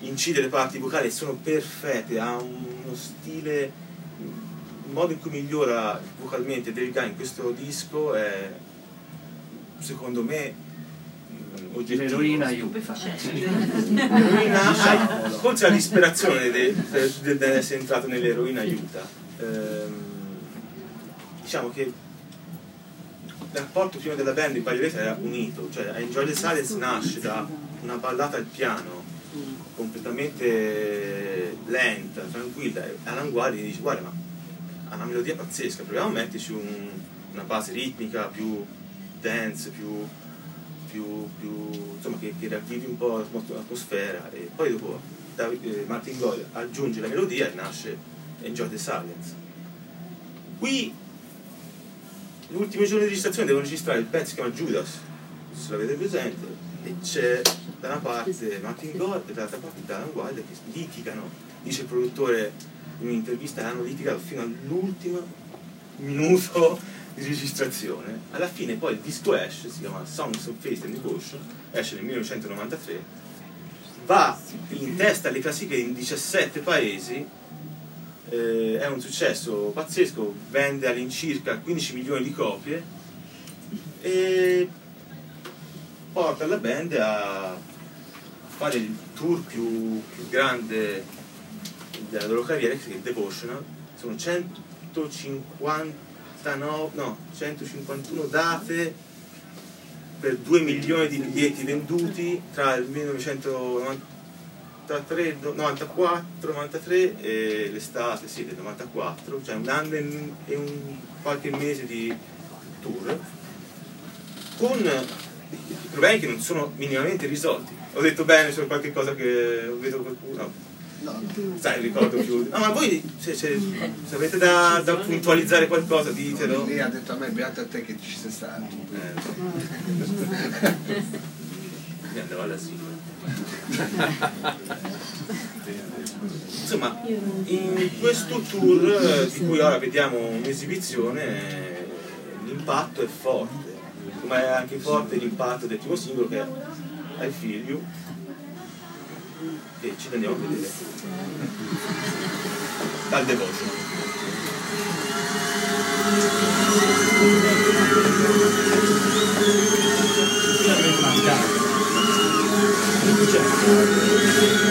incide le parti vocali e sono perfette, ha uno stile modo in cui migliora vocalmente Dave Guy in questo disco è secondo me mm, oggettivo. L'eroina aiuta. L'eroina aiuta. forse la disperazione de- de- de- dell'essere entrato nell'eroina aiuta. Ehm, diciamo che il rapporto prima della band in Violeta era unito, cioè Enjoy the Silence nasce da una ballata al piano completamente lenta, tranquilla, e Alan Guardi dice guarda ma ha una melodia pazzesca, proviamo a metterci un- una base ritmica più dance, più, più, più insomma che, che ravvivi un po' l'atmos- l'atmosfera e poi dopo David- eh, Martin Goyle aggiunge la melodia e nasce Enjoy the Silence. Qui l'ultimo giorno di registrazione devono registrare il pezzo che si chiama Judas, se l'avete presente, e c'è da una parte Martin Gore e dall'altra parte Dan Wilder che litigano, dice il produttore in un'intervista, hanno litigato fino all'ultimo minuto di registrazione. Alla fine poi il disco esce, si chiama Songs of Faith and Devotion, esce nel 1993, va in testa alle classifiche in 17 paesi, eh, è un successo pazzesco, vende all'incirca 15 milioni di copie e porta la band a fare il tour più, più grande della loro carriera, che è Devotional. Sono 159, no, 151 date per 2 milioni di biglietti venduti tra il 1993, 94, 93 e l'estate sì, del 94, cioè un anno e un qualche mese di tour con i problemi che non sono minimamente risolti. Ho detto bene su qualche cosa che vedo qualcuno. Sai, ricordo più. No, ma voi se, se- se avete da, da puntualizzare qualcosa ditelo. Lei ha detto a me, beato a te che ci sei stato. Eh, mi andava alla sigla. Insomma, in questo tour eh, di cui ora vediamo un'esibizione, l'impatto è forte, come è anche forte l'impatto del primo singolo che è I Feel You, e ci andiamo a vedere. Dal Devotion. Thank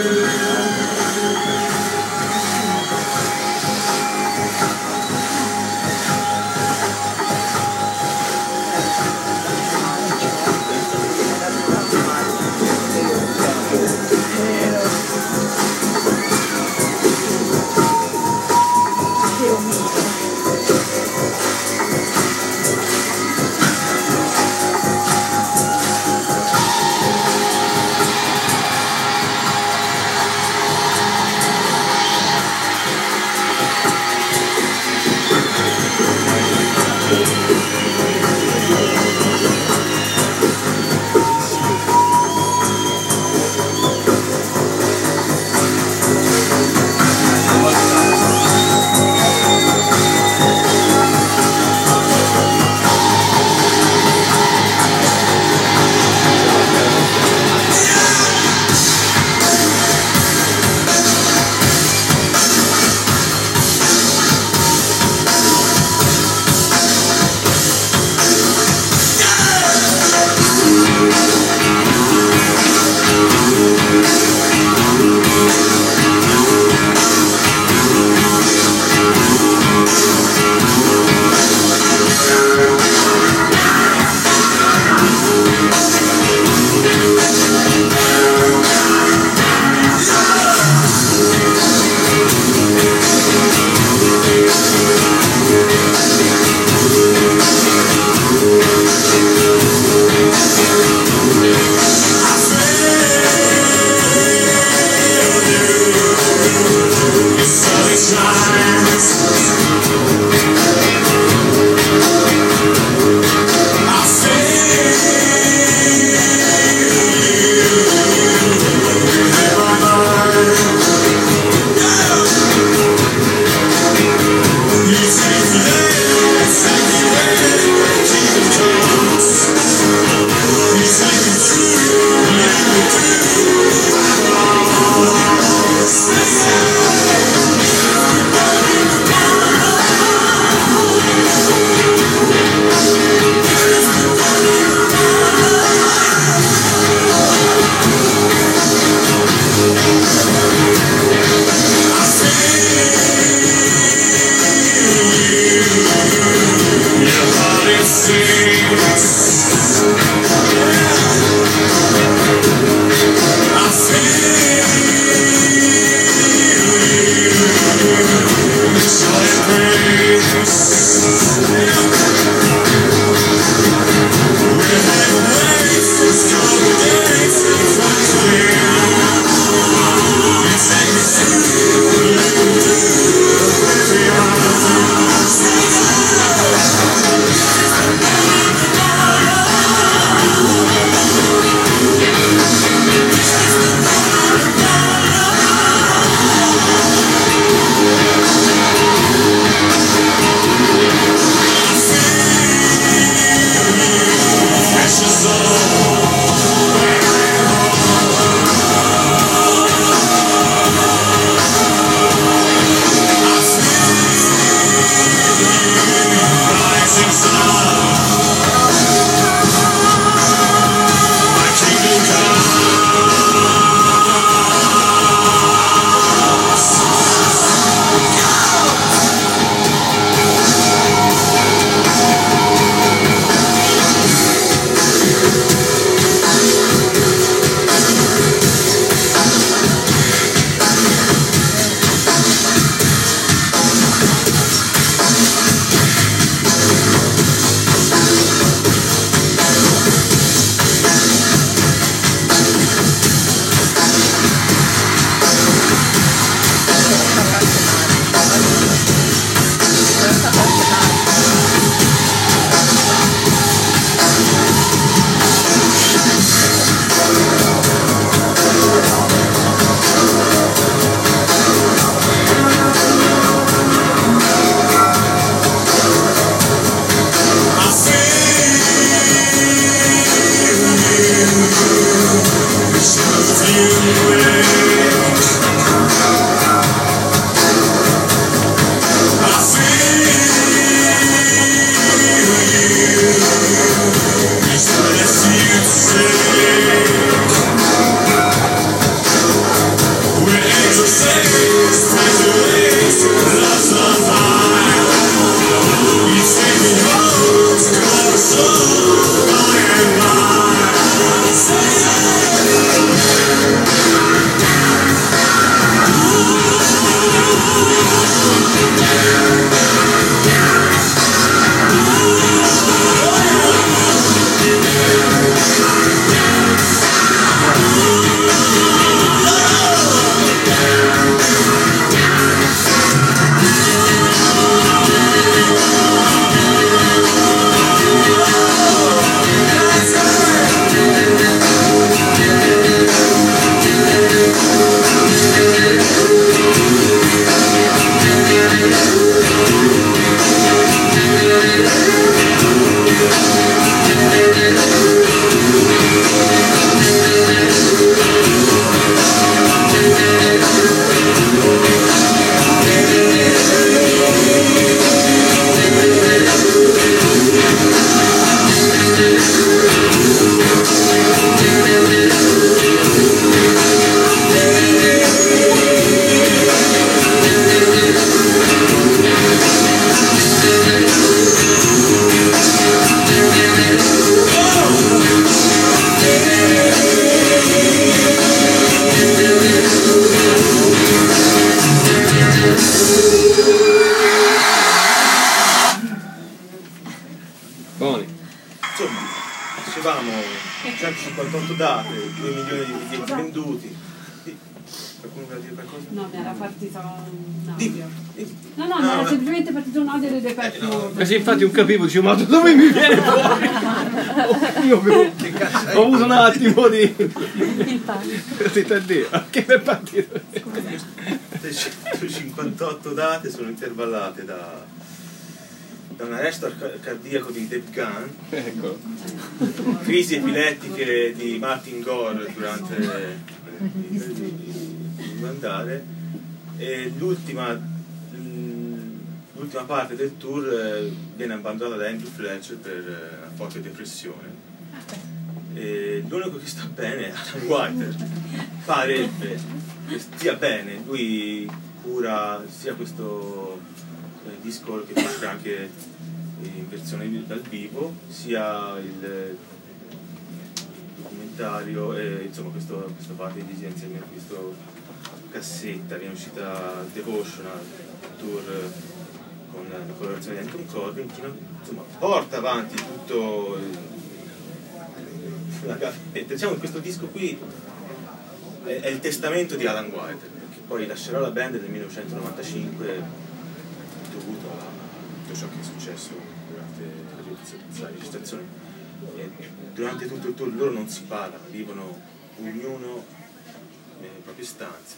capivo, dicevo, ma da dove mi viene fuori? Io avevo- Che cazzo hai? ho avuto un attimo di... Il panico. Dite a Dio, che mi è partito? Le 158 date sono intervallate da, da un arresto ar- cardiaco di Dave Gunn, Ecco. crisi epilettiche di Martin Gore durante il il mandare e l'ultima, mm, l'ultima parte del tour eh, viene abbandonata da Andrew Fletcher per eh, una forte depressione. E l'unico che sta bene è Alan White, parebbe che stia bene, lui cura sia questo eh, disco che c'è anche in versione dal vivo, sia il documentario e insomma questo, questa parte di insieme a questa cassetta è uscita Devotional tour con la collaborazione di Anton Corbin che insomma porta avanti tutto il- la gavetta. Diciamo che questo disco qui è, è il testamento di Alan White che poi lascerà la band nel 1995 dovuto a tutto ciò che è successo durante la registrazione. E durante tutto il tour loro non si parlano, vivono ognuno nelle proprie stanze,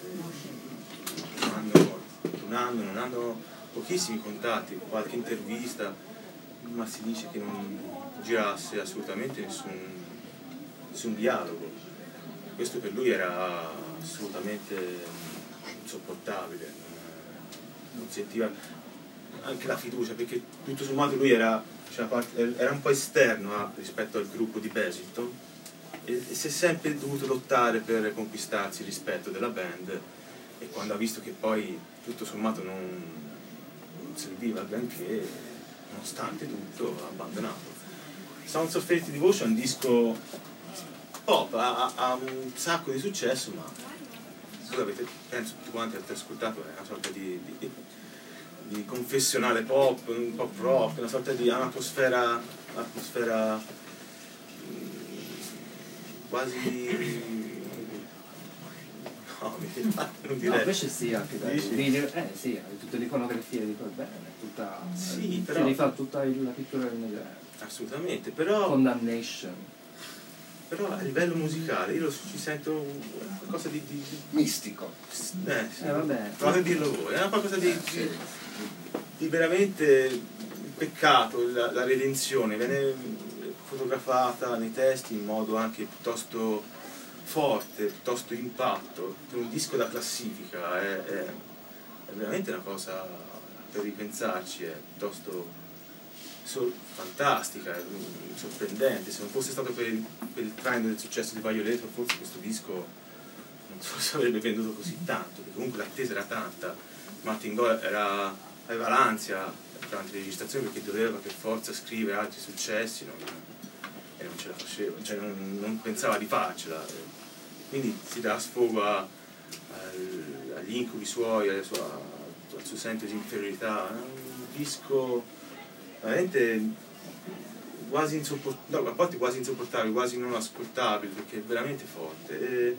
non hanno, un anno, non hanno pochissimi contatti, qualche intervista, ma si dice che non girasse assolutamente nessun, nessun dialogo. Questo per lui era assolutamente insopportabile, non, sentiva anche la fiducia, perché tutto sommato lui era, cioè, era un po' esterno a- rispetto al gruppo di Basington e, e si è sempre dovuto lottare per conquistarsi il rispetto della band e quando ha visto che poi tutto sommato non, serviva granché, nonostante tutto, abbandonato. Sounds of Fate Devotion è un disco pop, ha, ha- un sacco di successo, ma avete, penso tutti quanti avete ascoltato, è una sorta di, di- di confessionale pop, un pop rock, una sorta di atmosfera, atmosfera mm, quasi... No, non No, direi. invece sì, anche dai Dici? video, eh sì, tutte le iconografie di quel bene, tutta, Sì, eh, però- si rifà tutta la pittura del Medea. Assolutamente, però, Condemnation. però a livello musicale io ci sento qualcosa di... di, Mistico. eh, sì. Eh vabbè. Provate a dirlo voi, è qualcosa di, di, di veramente peccato, la, la redenzione, viene fotografata nei testi in modo anche piuttosto forte, piuttosto impatto, per un disco da classifica è, è- è veramente una cosa per ripensarci, è piuttosto so- fantastica, sorprendente, se non fosse stato per il, per il traino del successo di Violetto forse questo disco non so se avrebbe venduto così tanto, perché comunque l'attesa era tanta, Martin Gore era, aveva l'ansia durante le registrazioni perché doveva per forza scrivere altri successi non- e non ce la faceva, cioè non, non pensava di farcela, eh. Quindi si dà sfogo a- al- agli incubi suoi, alla sua- al suo senso di inferiorità, un disco veramente quasi insopportabile, no, a volte quasi insopportabile, quasi non ascoltabile, perché è veramente forte. E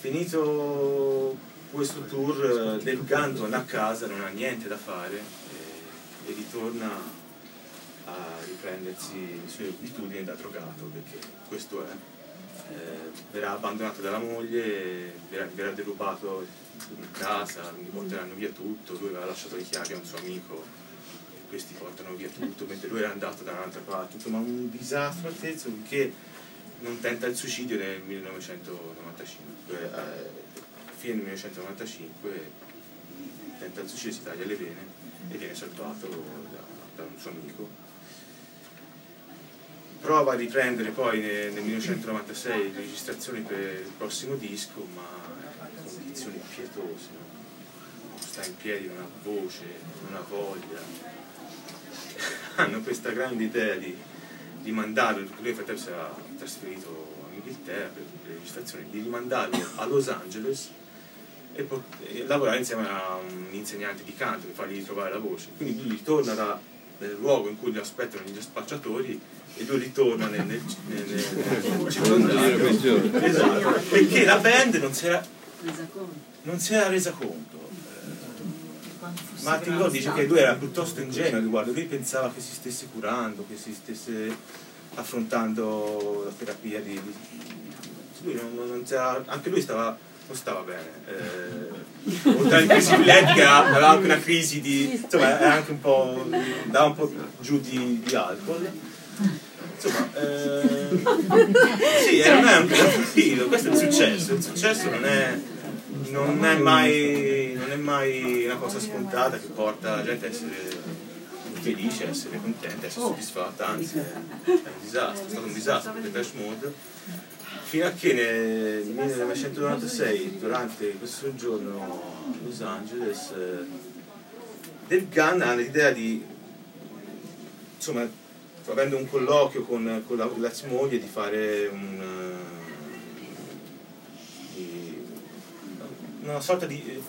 finito questo tour, Gunn torna a casa, non ha niente da fare e, e ritorna a riprendersi i suoi studi da drogato, perché questo è. Eh, verrà abbandonato dalla moglie, verrà, verrà derubato in casa, gli porteranno via tutto, lui aveva lasciato le chiavi a un suo amico e questi portano via tutto, mentre lui era andato da un'altra parte, tutto, ma un disastro altezzo che non tenta il suicidio nel 1995, eh, fine del 1995 tenta il suicidio, si taglia le vene e viene salvato da, da un suo amico. Prova a riprendere poi nel, nel 1996 le registrazioni per il prossimo disco, ma in condizioni pietose, no? non sta in piedi, ha voce, ha voglia. Hanno questa grande idea di, di mandarlo, perché lui frattempo si era trasferito in Inghilterra per le registrazioni, di rimandarlo a Los Angeles e, e lavorare insieme a un insegnante di canto per fargli ritrovare la voce. Quindi lui ritorna da nel luogo in cui li aspettano gli spacciatori e lui ritorna nel, nel, nel, nel- circondario. Esatto, perché la band non si era, non si era resa conto. Eh, Martin Gore dice che lui era piuttosto ingenuo riguardo, lui pensava che si stesse curando, che si stesse affrontando la terapia di... di- lui non, non- anche lui stava, non stava bene. Eh, oltre alla crisi epilettica aveva anche una crisi di... insomma era anche un po'... dava un po' giù di, di alcol. Insomma, eh, sì, non è un profilo, questo è il successo. Il successo non è, non è mai, non è mai una cosa scontata che porta la gente a essere felice, a essere contenta, a essere soddisfatta, anzi è, un disastro, è stato un disastro per Depeche Mode fino a che nel 1996 durante questo soggiorno a Los Angeles eh, Dave Gunn ha l'idea di insomma avendo un colloquio con, con la, l'ex moglie di fare un eh, di- una sorta di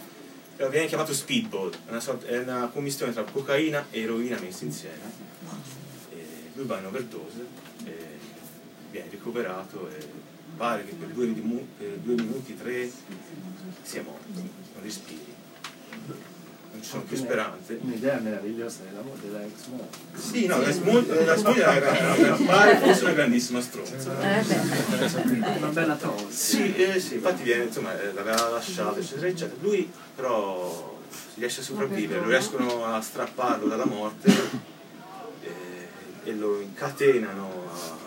eh, viene chiamato speedball una, sorta- è una commistione tra cocaina e eroina messi insieme. E lui va in overdose e viene ricoverato e pare che per due, per due minuti tre sia morto non respiri ci sono più speranze Un'idea meravigliosa della, della ex moglie. sì, no, la smoglia la smoglia era una- pare fosse una grandissima stronza. Una bella trova. Sì, eh, sì, infatti viene, insomma, eh, l'aveva lasciato, eccetera, eccetera. Lui però riesce a sopravvivere, lo riescono a strapparlo dalla morte eh, e lo incatenano a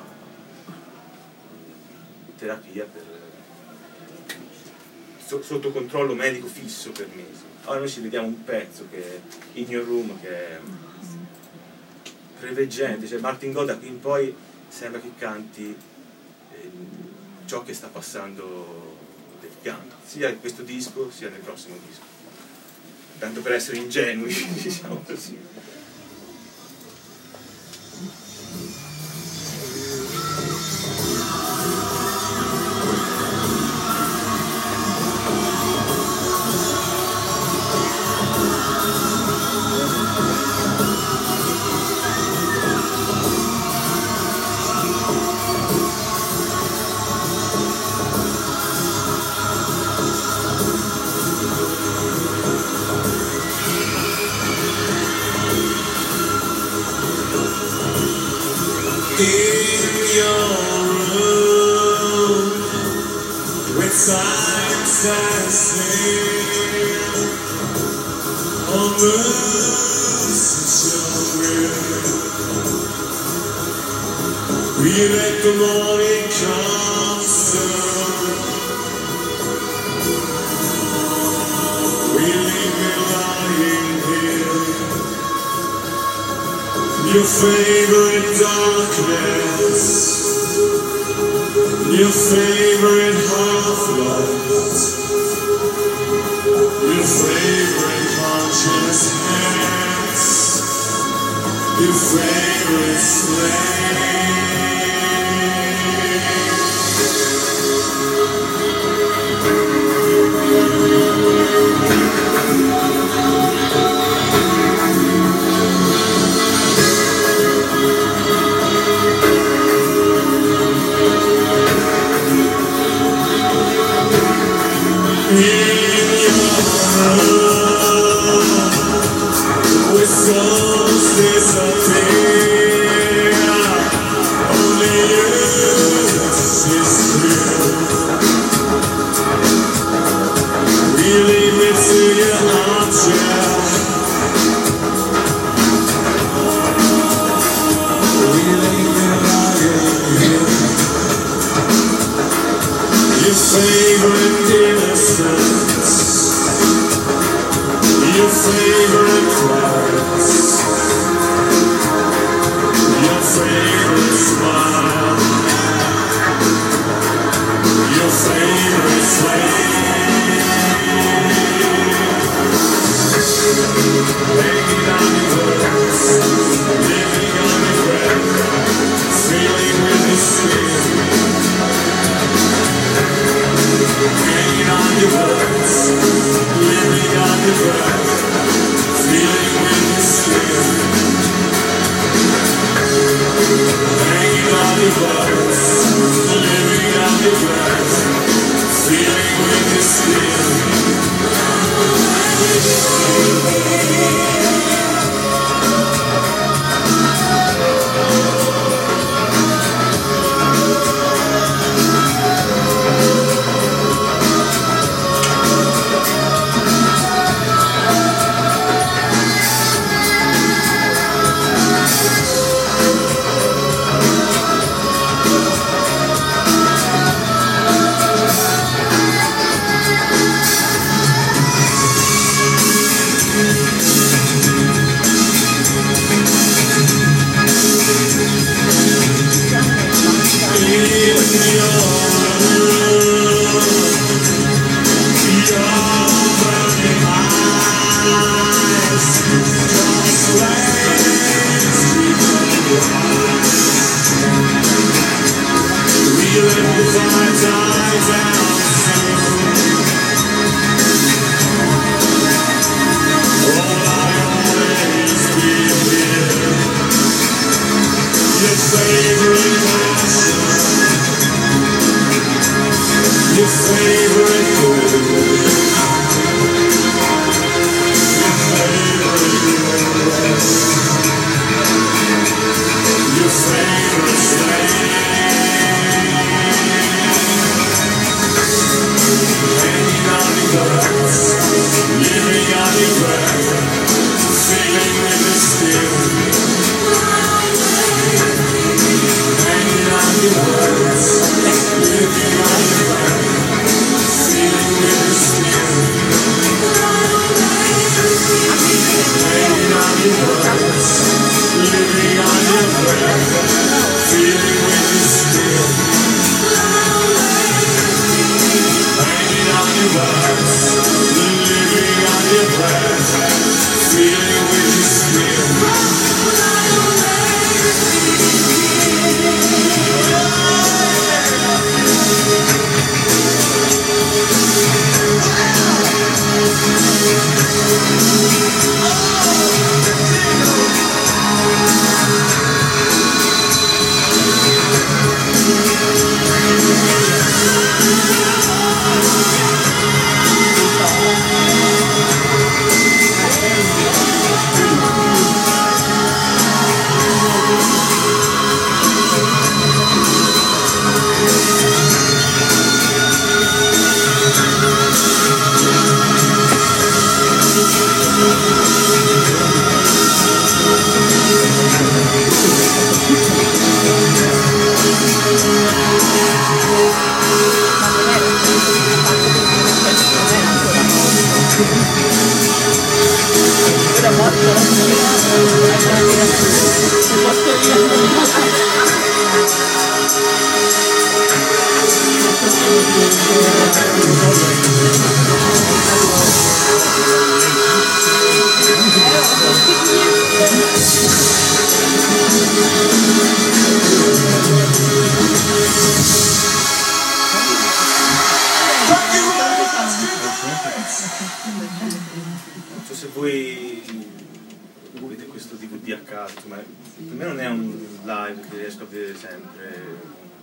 terapia per, so- sotto controllo medico fisso per mesi. Ora noi ci vediamo un pezzo che è In Your Room che è preveggente, cioè Martin Gold da qui in poi sembra che canti eh, ciò che sta passando del canto, sia in questo disco sia nel prossimo disco. Tanto per essere ingenui, diciamo così.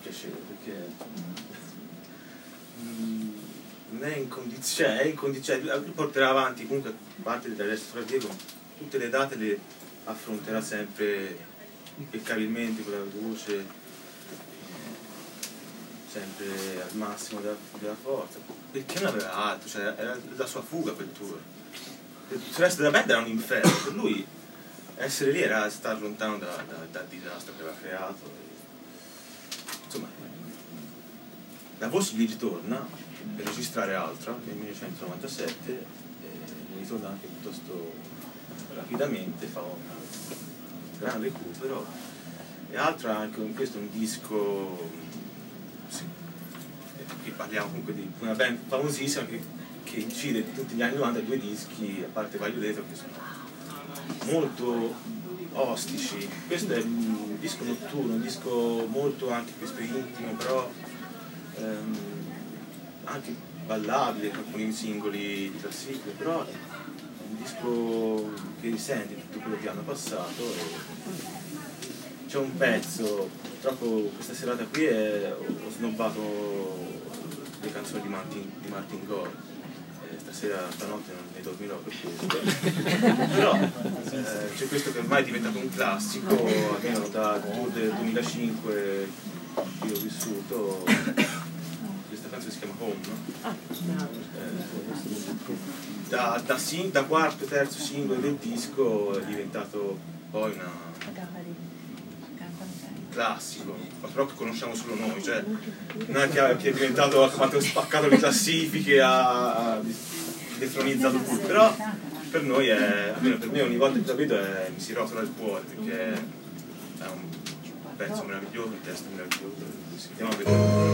Piacere, perché mm, non è in condizione, è in condizione, lui porterà avanti comunque, parte del resto Diego, tutte le date le affronterà sempre impeccabilmente con la voce, sempre al massimo della, della forza, perché non aveva altro, cioè era la sua fuga quel tour. Il resto della band era un inferno, per lui essere lì era stare lontano da- da- dal disastro che aveva creato. e- insomma, la voce gli ritorna per registrare altra nel 1997 e gli ritorna anche piuttosto rapidamente, fa un gran recupero. E altra anche un- questo è un disco sì, eh, qui parliamo comunque di una band famosissima che, che incide tutti gli anni 90 due dischi a parte Violator che sono molto ostici. Questo è un disco notturno un disco molto anche questo intimo però ehm, anche ballabile con alcuni singoli di classifica però è un disco che risente tutto quello che hanno passato c'è un pezzo, purtroppo questa serata qui è- ho snobbato le canzoni di Martin, di Martin Gore. Eh, stasera, stanotte non ne dormirò per questo. Però eh, c'è questo che ormai è diventato un classico, almeno da tour del 2005 che io ho vissuto. Questa canzone si chiama Home, no? Eh, da, da, sing- da quarto e terzo singolo del disco è diventato poi una classico, ma però che conosciamo solo noi, cioè non è che, che è diventato, ha fatto spaccato le classifiche, ha, ha detronizzato tutto, però per noi è, almeno per me ogni volta che la vedo è- mi si rotola il cuore perché è un pezzo meraviglioso, un testo meraviglioso, si chiama? Vedere.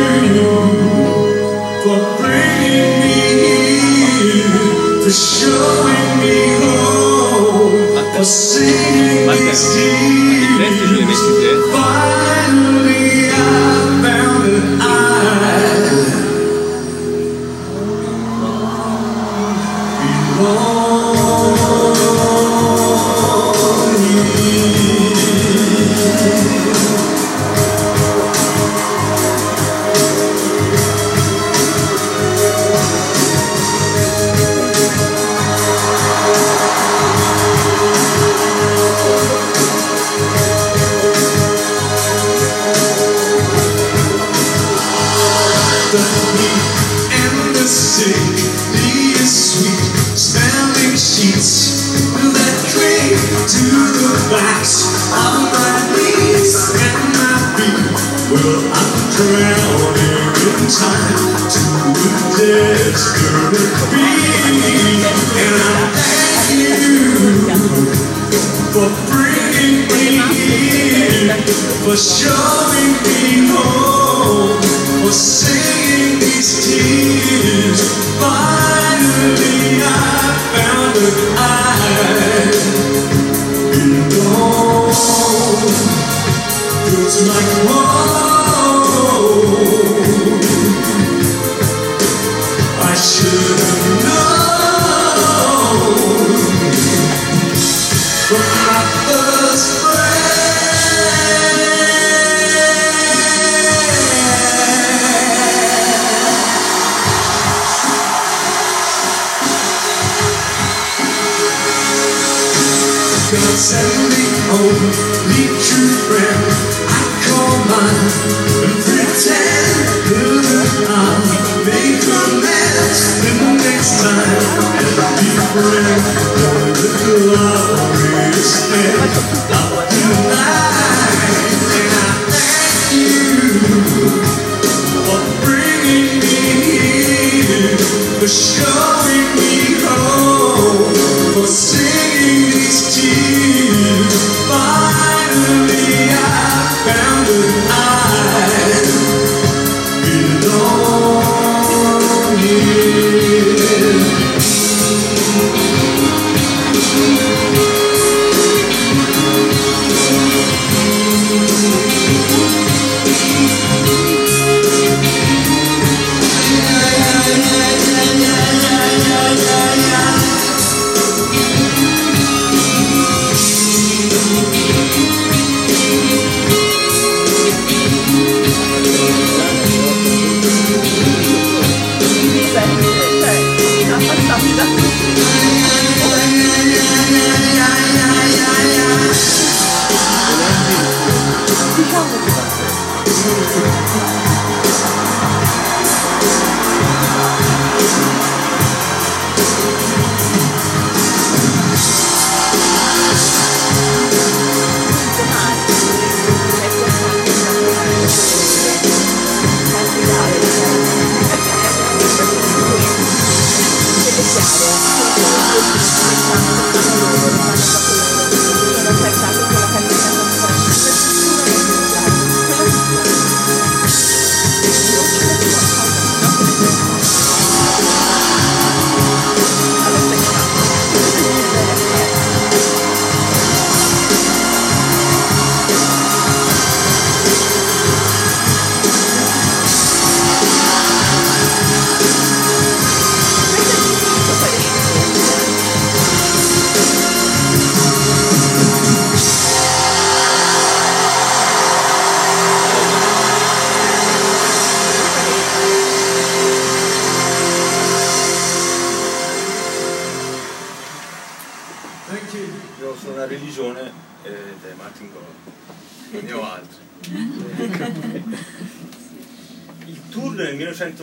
for showing me home, for singing these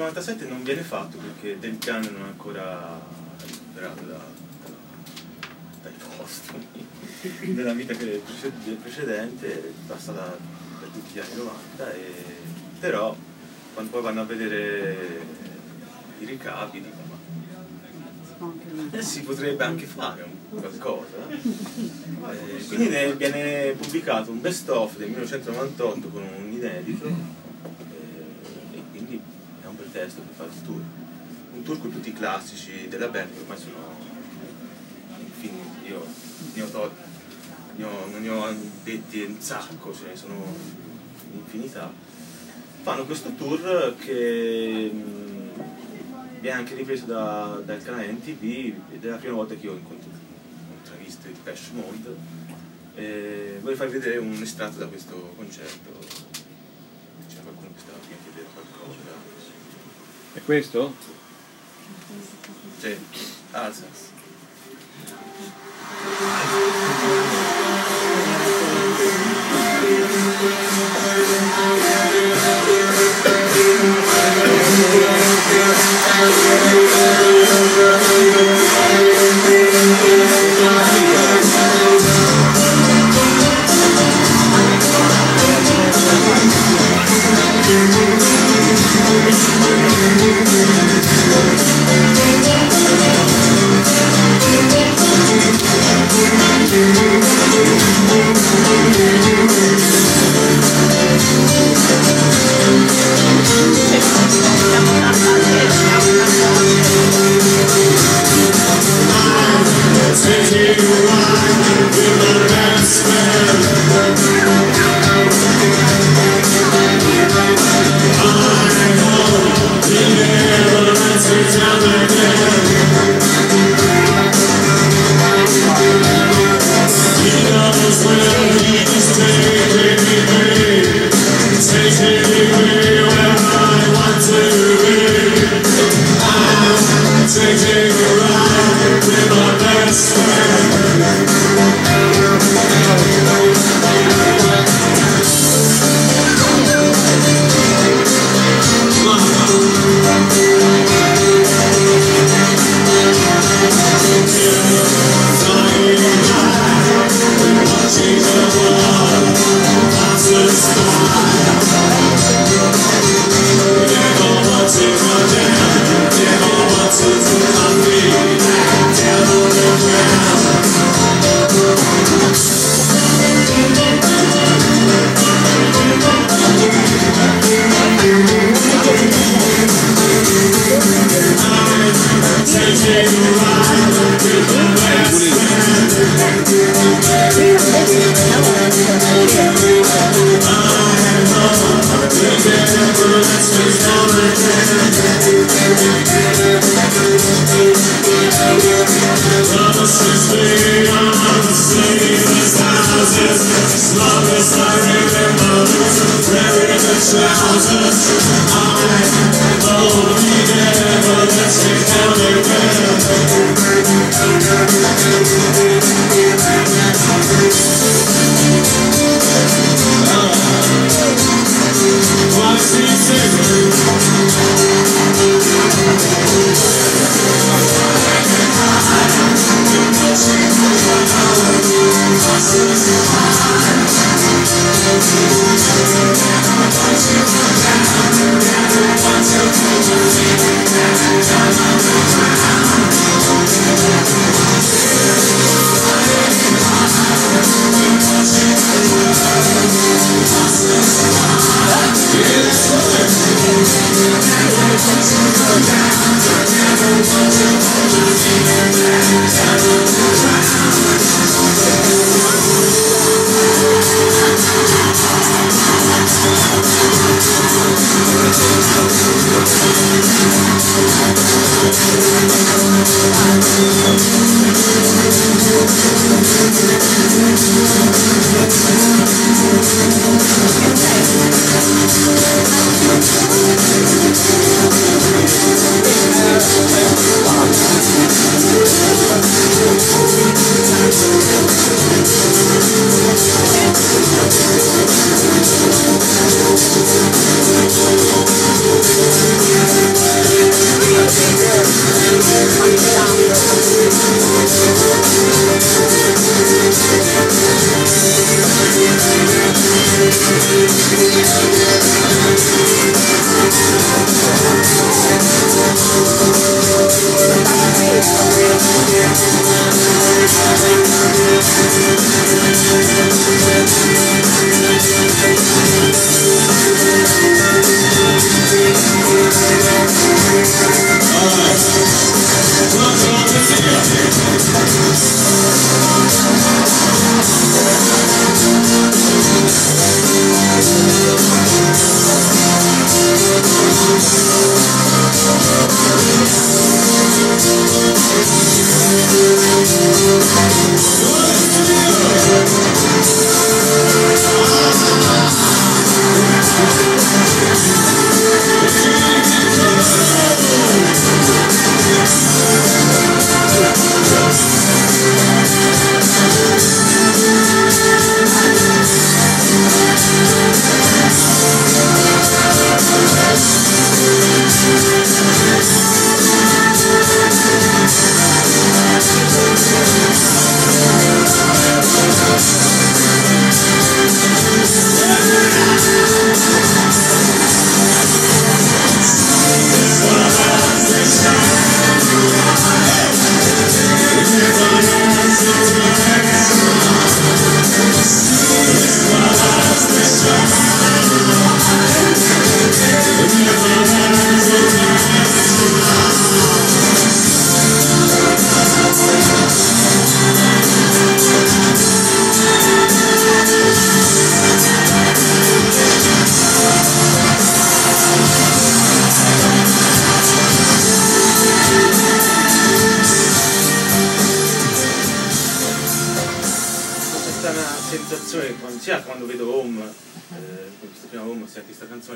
97 non viene fatto perché Del Piano non è ancora liberato da, da, dai postumi della vita che, del precedente, passa da, da tutti gli anni 90, e, però quando poi vanno a vedere i ricavi dicono ma eh, si potrebbe anche fare qualcosa. E eh, quindi viene pubblicato un best of del 1998 con un inedito pretesto per fare il tour. Un tour con tutti i classici della band che ormai sono infiniti. Io ne ho, to- ne ho, ne ho detti un sacco, ce ne sono un'infinità. Fanno questo tour che mh, viene anche ripreso da- dal canale NTV ed è la prima volta che io ho intravisto il Cash Mode e voglio farvi vedere un estratto da questo concerto c'è qualcuno che stava prima a chiedere qualcosa È questo? sì, alza Thank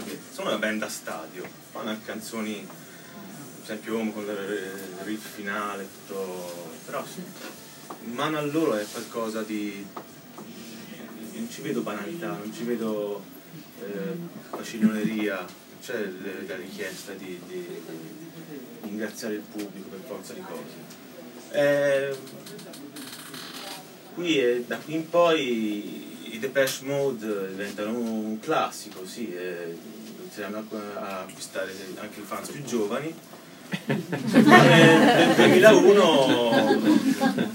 che sono una band da stadio, fanno canzoni, per esempio Home con il riff finale, tutto, però in mano a loro è qualcosa di... non ci vedo banalità, non ci vedo eh, faciloneria, c'è la richiesta di, di- di ringraziare il pubblico per forza di cose. Eh, qui è- da qui in poi i Depeche Mode diventano un classico, sì, eh, inizieranno a, a acquistare anche i fans più giovani. nel 2001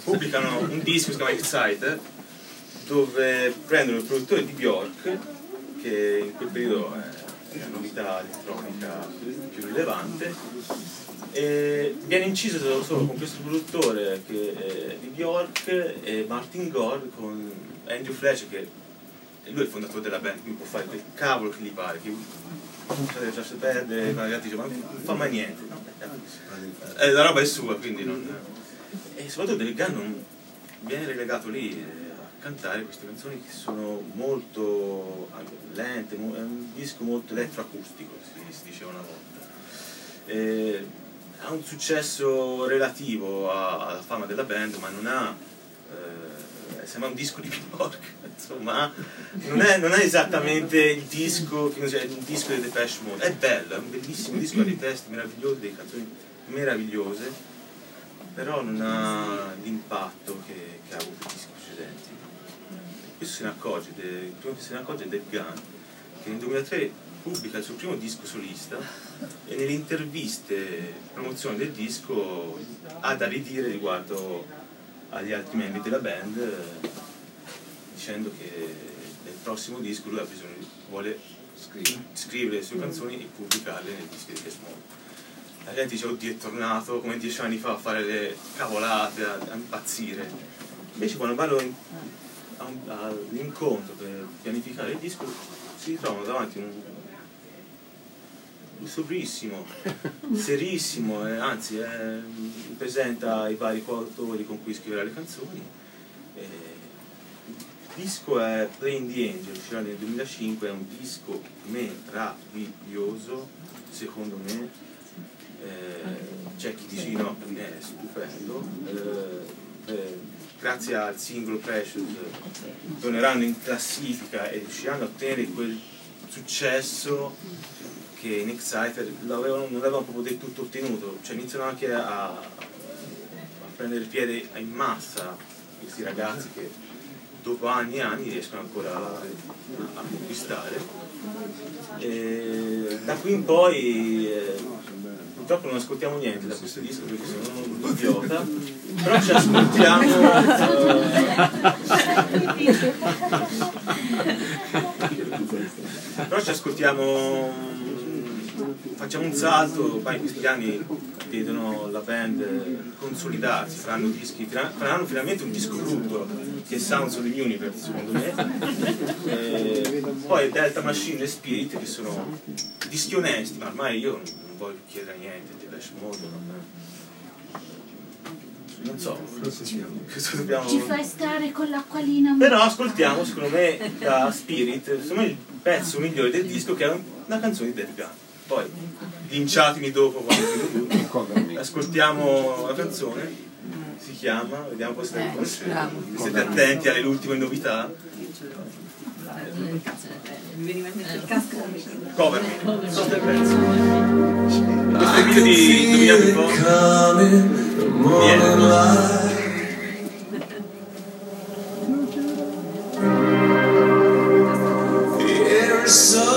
pubblicano un disco che si chiama Exciter dove prendono il produttore di Bjork che in quel periodo è la novità elettronica più rilevante e viene inciso solo, con questo produttore che, di Bjork e Martin Gore con Andrew Fletcher che lui è il fondatore della band quindi può fare quel cavolo che gli pare che cioè, perdere quando gli altri dicono ma non fa mai niente no, eh, la roba è sua quindi non e soprattutto Del Gunn non viene relegato lì eh, a cantare queste canzoni che sono molto lente mo- è un disco molto elettroacustico si, si diceva una volta eh, ha un successo relativo alla fama della band, ma non ha. Sembra un disco di Bjork, insomma, non è, non è esattamente il disco, cos'è, un disco di Depeche Mode, è bello, è un bellissimo disco, ha dei testi meravigliosi, delle canzoni meravigliose, però non ha l'impatto che, che ha avuto i dischi precedenti. Questo se ne accorge, il primo che se ne accorge è Dave Gunn, che nel 2003 pubblica il suo primo disco solista e nelle interviste promozione del disco ha da ridire riguardo agli altri membri della band eh, dicendo che nel prossimo disco lui ha bisogno vuole scri- scrivere le sue canzoni e pubblicarle nei dischi di Depeche Mode. La gente dice oddio è tornato come dieci anni fa a fare le cavolate, a, a impazzire. Invece quando vanno a un- all'incontro per pianificare il disco si ritrovano davanti un, un sobrissimo, serissimo, e anzi eh, presenta i vari coautori con cui scriverà le canzoni. Eh, il disco è Playing the Angel, uscirà nel 2005, è un disco meraviglioso, secondo me. Eh, c'è chi dice no, per me è stupendo. Eh, eh, grazie al singolo Precious torneranno in classifica e riusciranno a ottenere quel successo che Exciter l'avevano- non avevano proprio del tutto ottenuto, cioè iniziano anche a, a prendere piede in massa questi ragazzi che dopo anni e anni riescono ancora a, a conquistare. E da qui in poi eh, purtroppo non ascoltiamo niente da questo disco perché sono un idiota, però ci ascoltiamo. eh, però ci ascoltiamo, facciamo un salto, poi in questi anni vedono la band consolidarsi, faranno dischi, faranno finalmente un disco brutto che è Sounds of the Universe secondo me. E poi Delta Machine e Spirit che sono dischi onesti, ma ormai io non voglio chiedere niente di Dash Mode, non, non so, cosa dobbiamo... Ci fai stare con l'acquolina. Però ascoltiamo, secondo me, da Spirit, secondo me il pezzo migliore del disco che è una canzone di Dead Gun. Poi, linciatemi dopo quando. Ascoltiamo la canzone, si chiama, vediamo se la riconoscete. Siete attenti alle ultime novità. Mi veniva in mente il casco. Cover Me, questo è il pezzo. Questo è il video di Indovinate un po'. Niente. So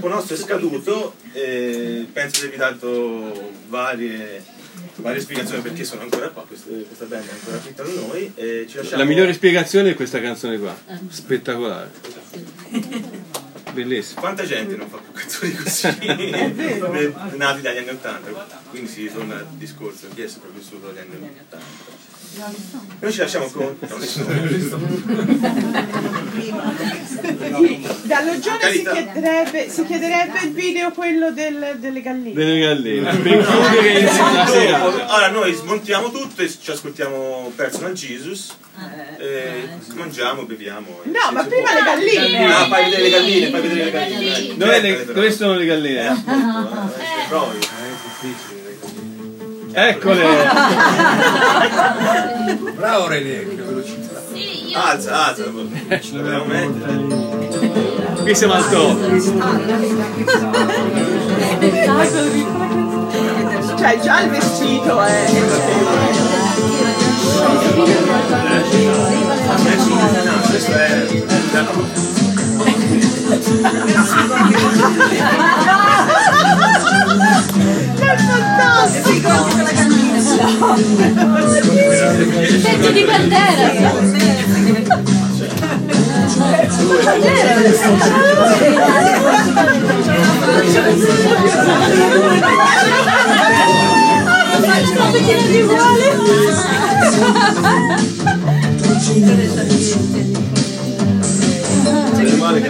tempo nostro è scaduto, eh, penso di avervi dato varie, varie spiegazioni perché sono ancora qua, queste- questa band è ancora qui tra noi. E ci lasciamo... La migliore spiegazione è questa canzone qua. Spettacolare. Bellissimo. Quanta gente non fa più canzoni così eh, nati dagli anni 80? Quindi si ritorna al discorso chi è sopravvissuto dagli anni 80. Noi ci lasciamo con. Gione si Carità. chiederebbe, si chiederebbe il video quello del- delle galline. Delle galline. Per chiudere la sera. Allora noi smontiamo tutto e ci ascoltiamo Personal Jesus. E mangiamo, beviamo. No, ma prima può. le galline. Ah, fai vedere le galline, fai vedere le galline. Dove, le- Cercale, però. dove sono le galline? Eh, provi. Eccole! Bravo René, che velocità. Sì, Alza, alza. Dobbiamo mettere. Qui siamo al top. Cioè già il vestito è... No, questo è. È fantastico! Pezzo di bandera. Faccio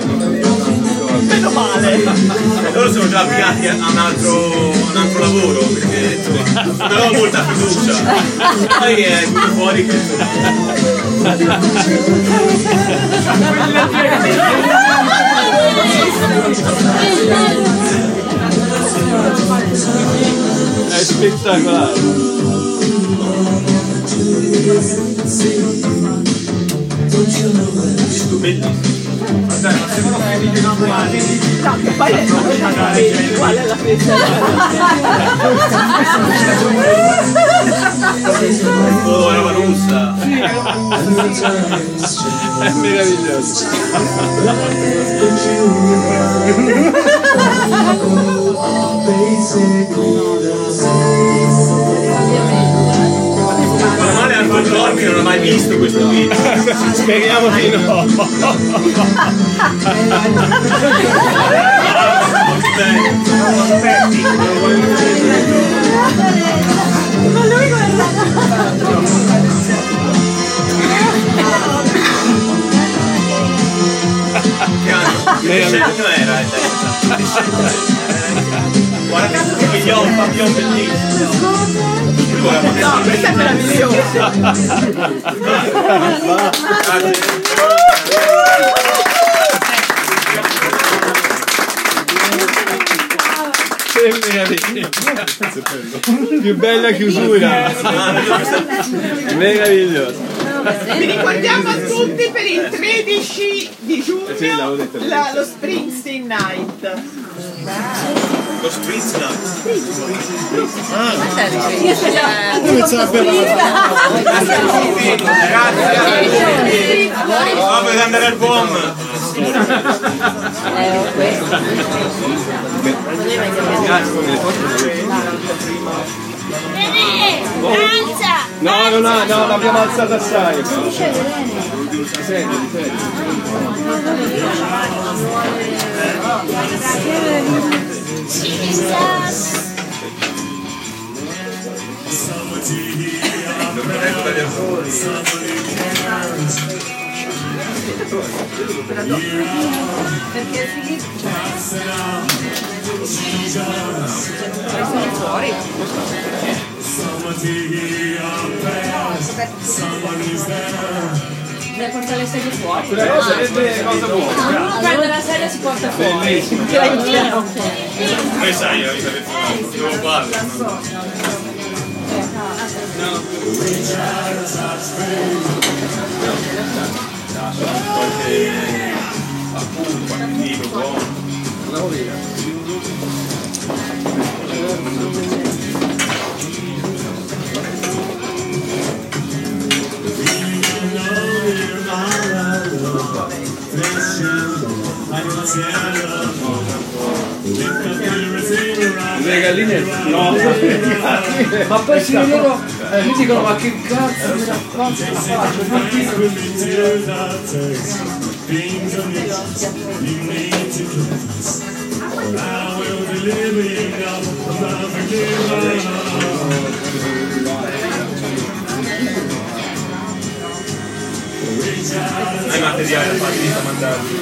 una male! E loro sono già avviati a un altro, un altro lavoro perché insomma non avevo molta fiducia. Poi è venuto fuori che È spettacolare. bellissimo. Tanto poi le fanno capelli uguale alla festa. Oh, roba russa. È meraviglioso. Meno male Anton Giorgi non ho mai visto questo video. Speriamo di no. Ma lui guarda! Anno? Che decennio era? Guarda che papillon, papillon bellissimo. No, questo è meraviglia. Più bella chiusura. Meraviglioso. Vi ricordiamo a tutti per il 13 di Eh giugno detto. la- lo Springsteen Night. Lo spritz no. Ragazzi, no, per andare al. René, alza. No, no, no, no, l'abbiamo alzata assai. Ti senti, ti senti. Jesus. Deve portare le sedie fuori. Quella cosa è cosa buona. Uno prende la sedia e si porta fuori. Bellissimo. Come sai, la vita del devo farlo. No. Qualche appunto, qualche libro buono. Andavo via. Crescendo, arriva cielo, le galline no. Ma poi si loro eh, mi dicono ma che cazzo la faccio, la faccio, ma Hai materiale da fare, da mandarli.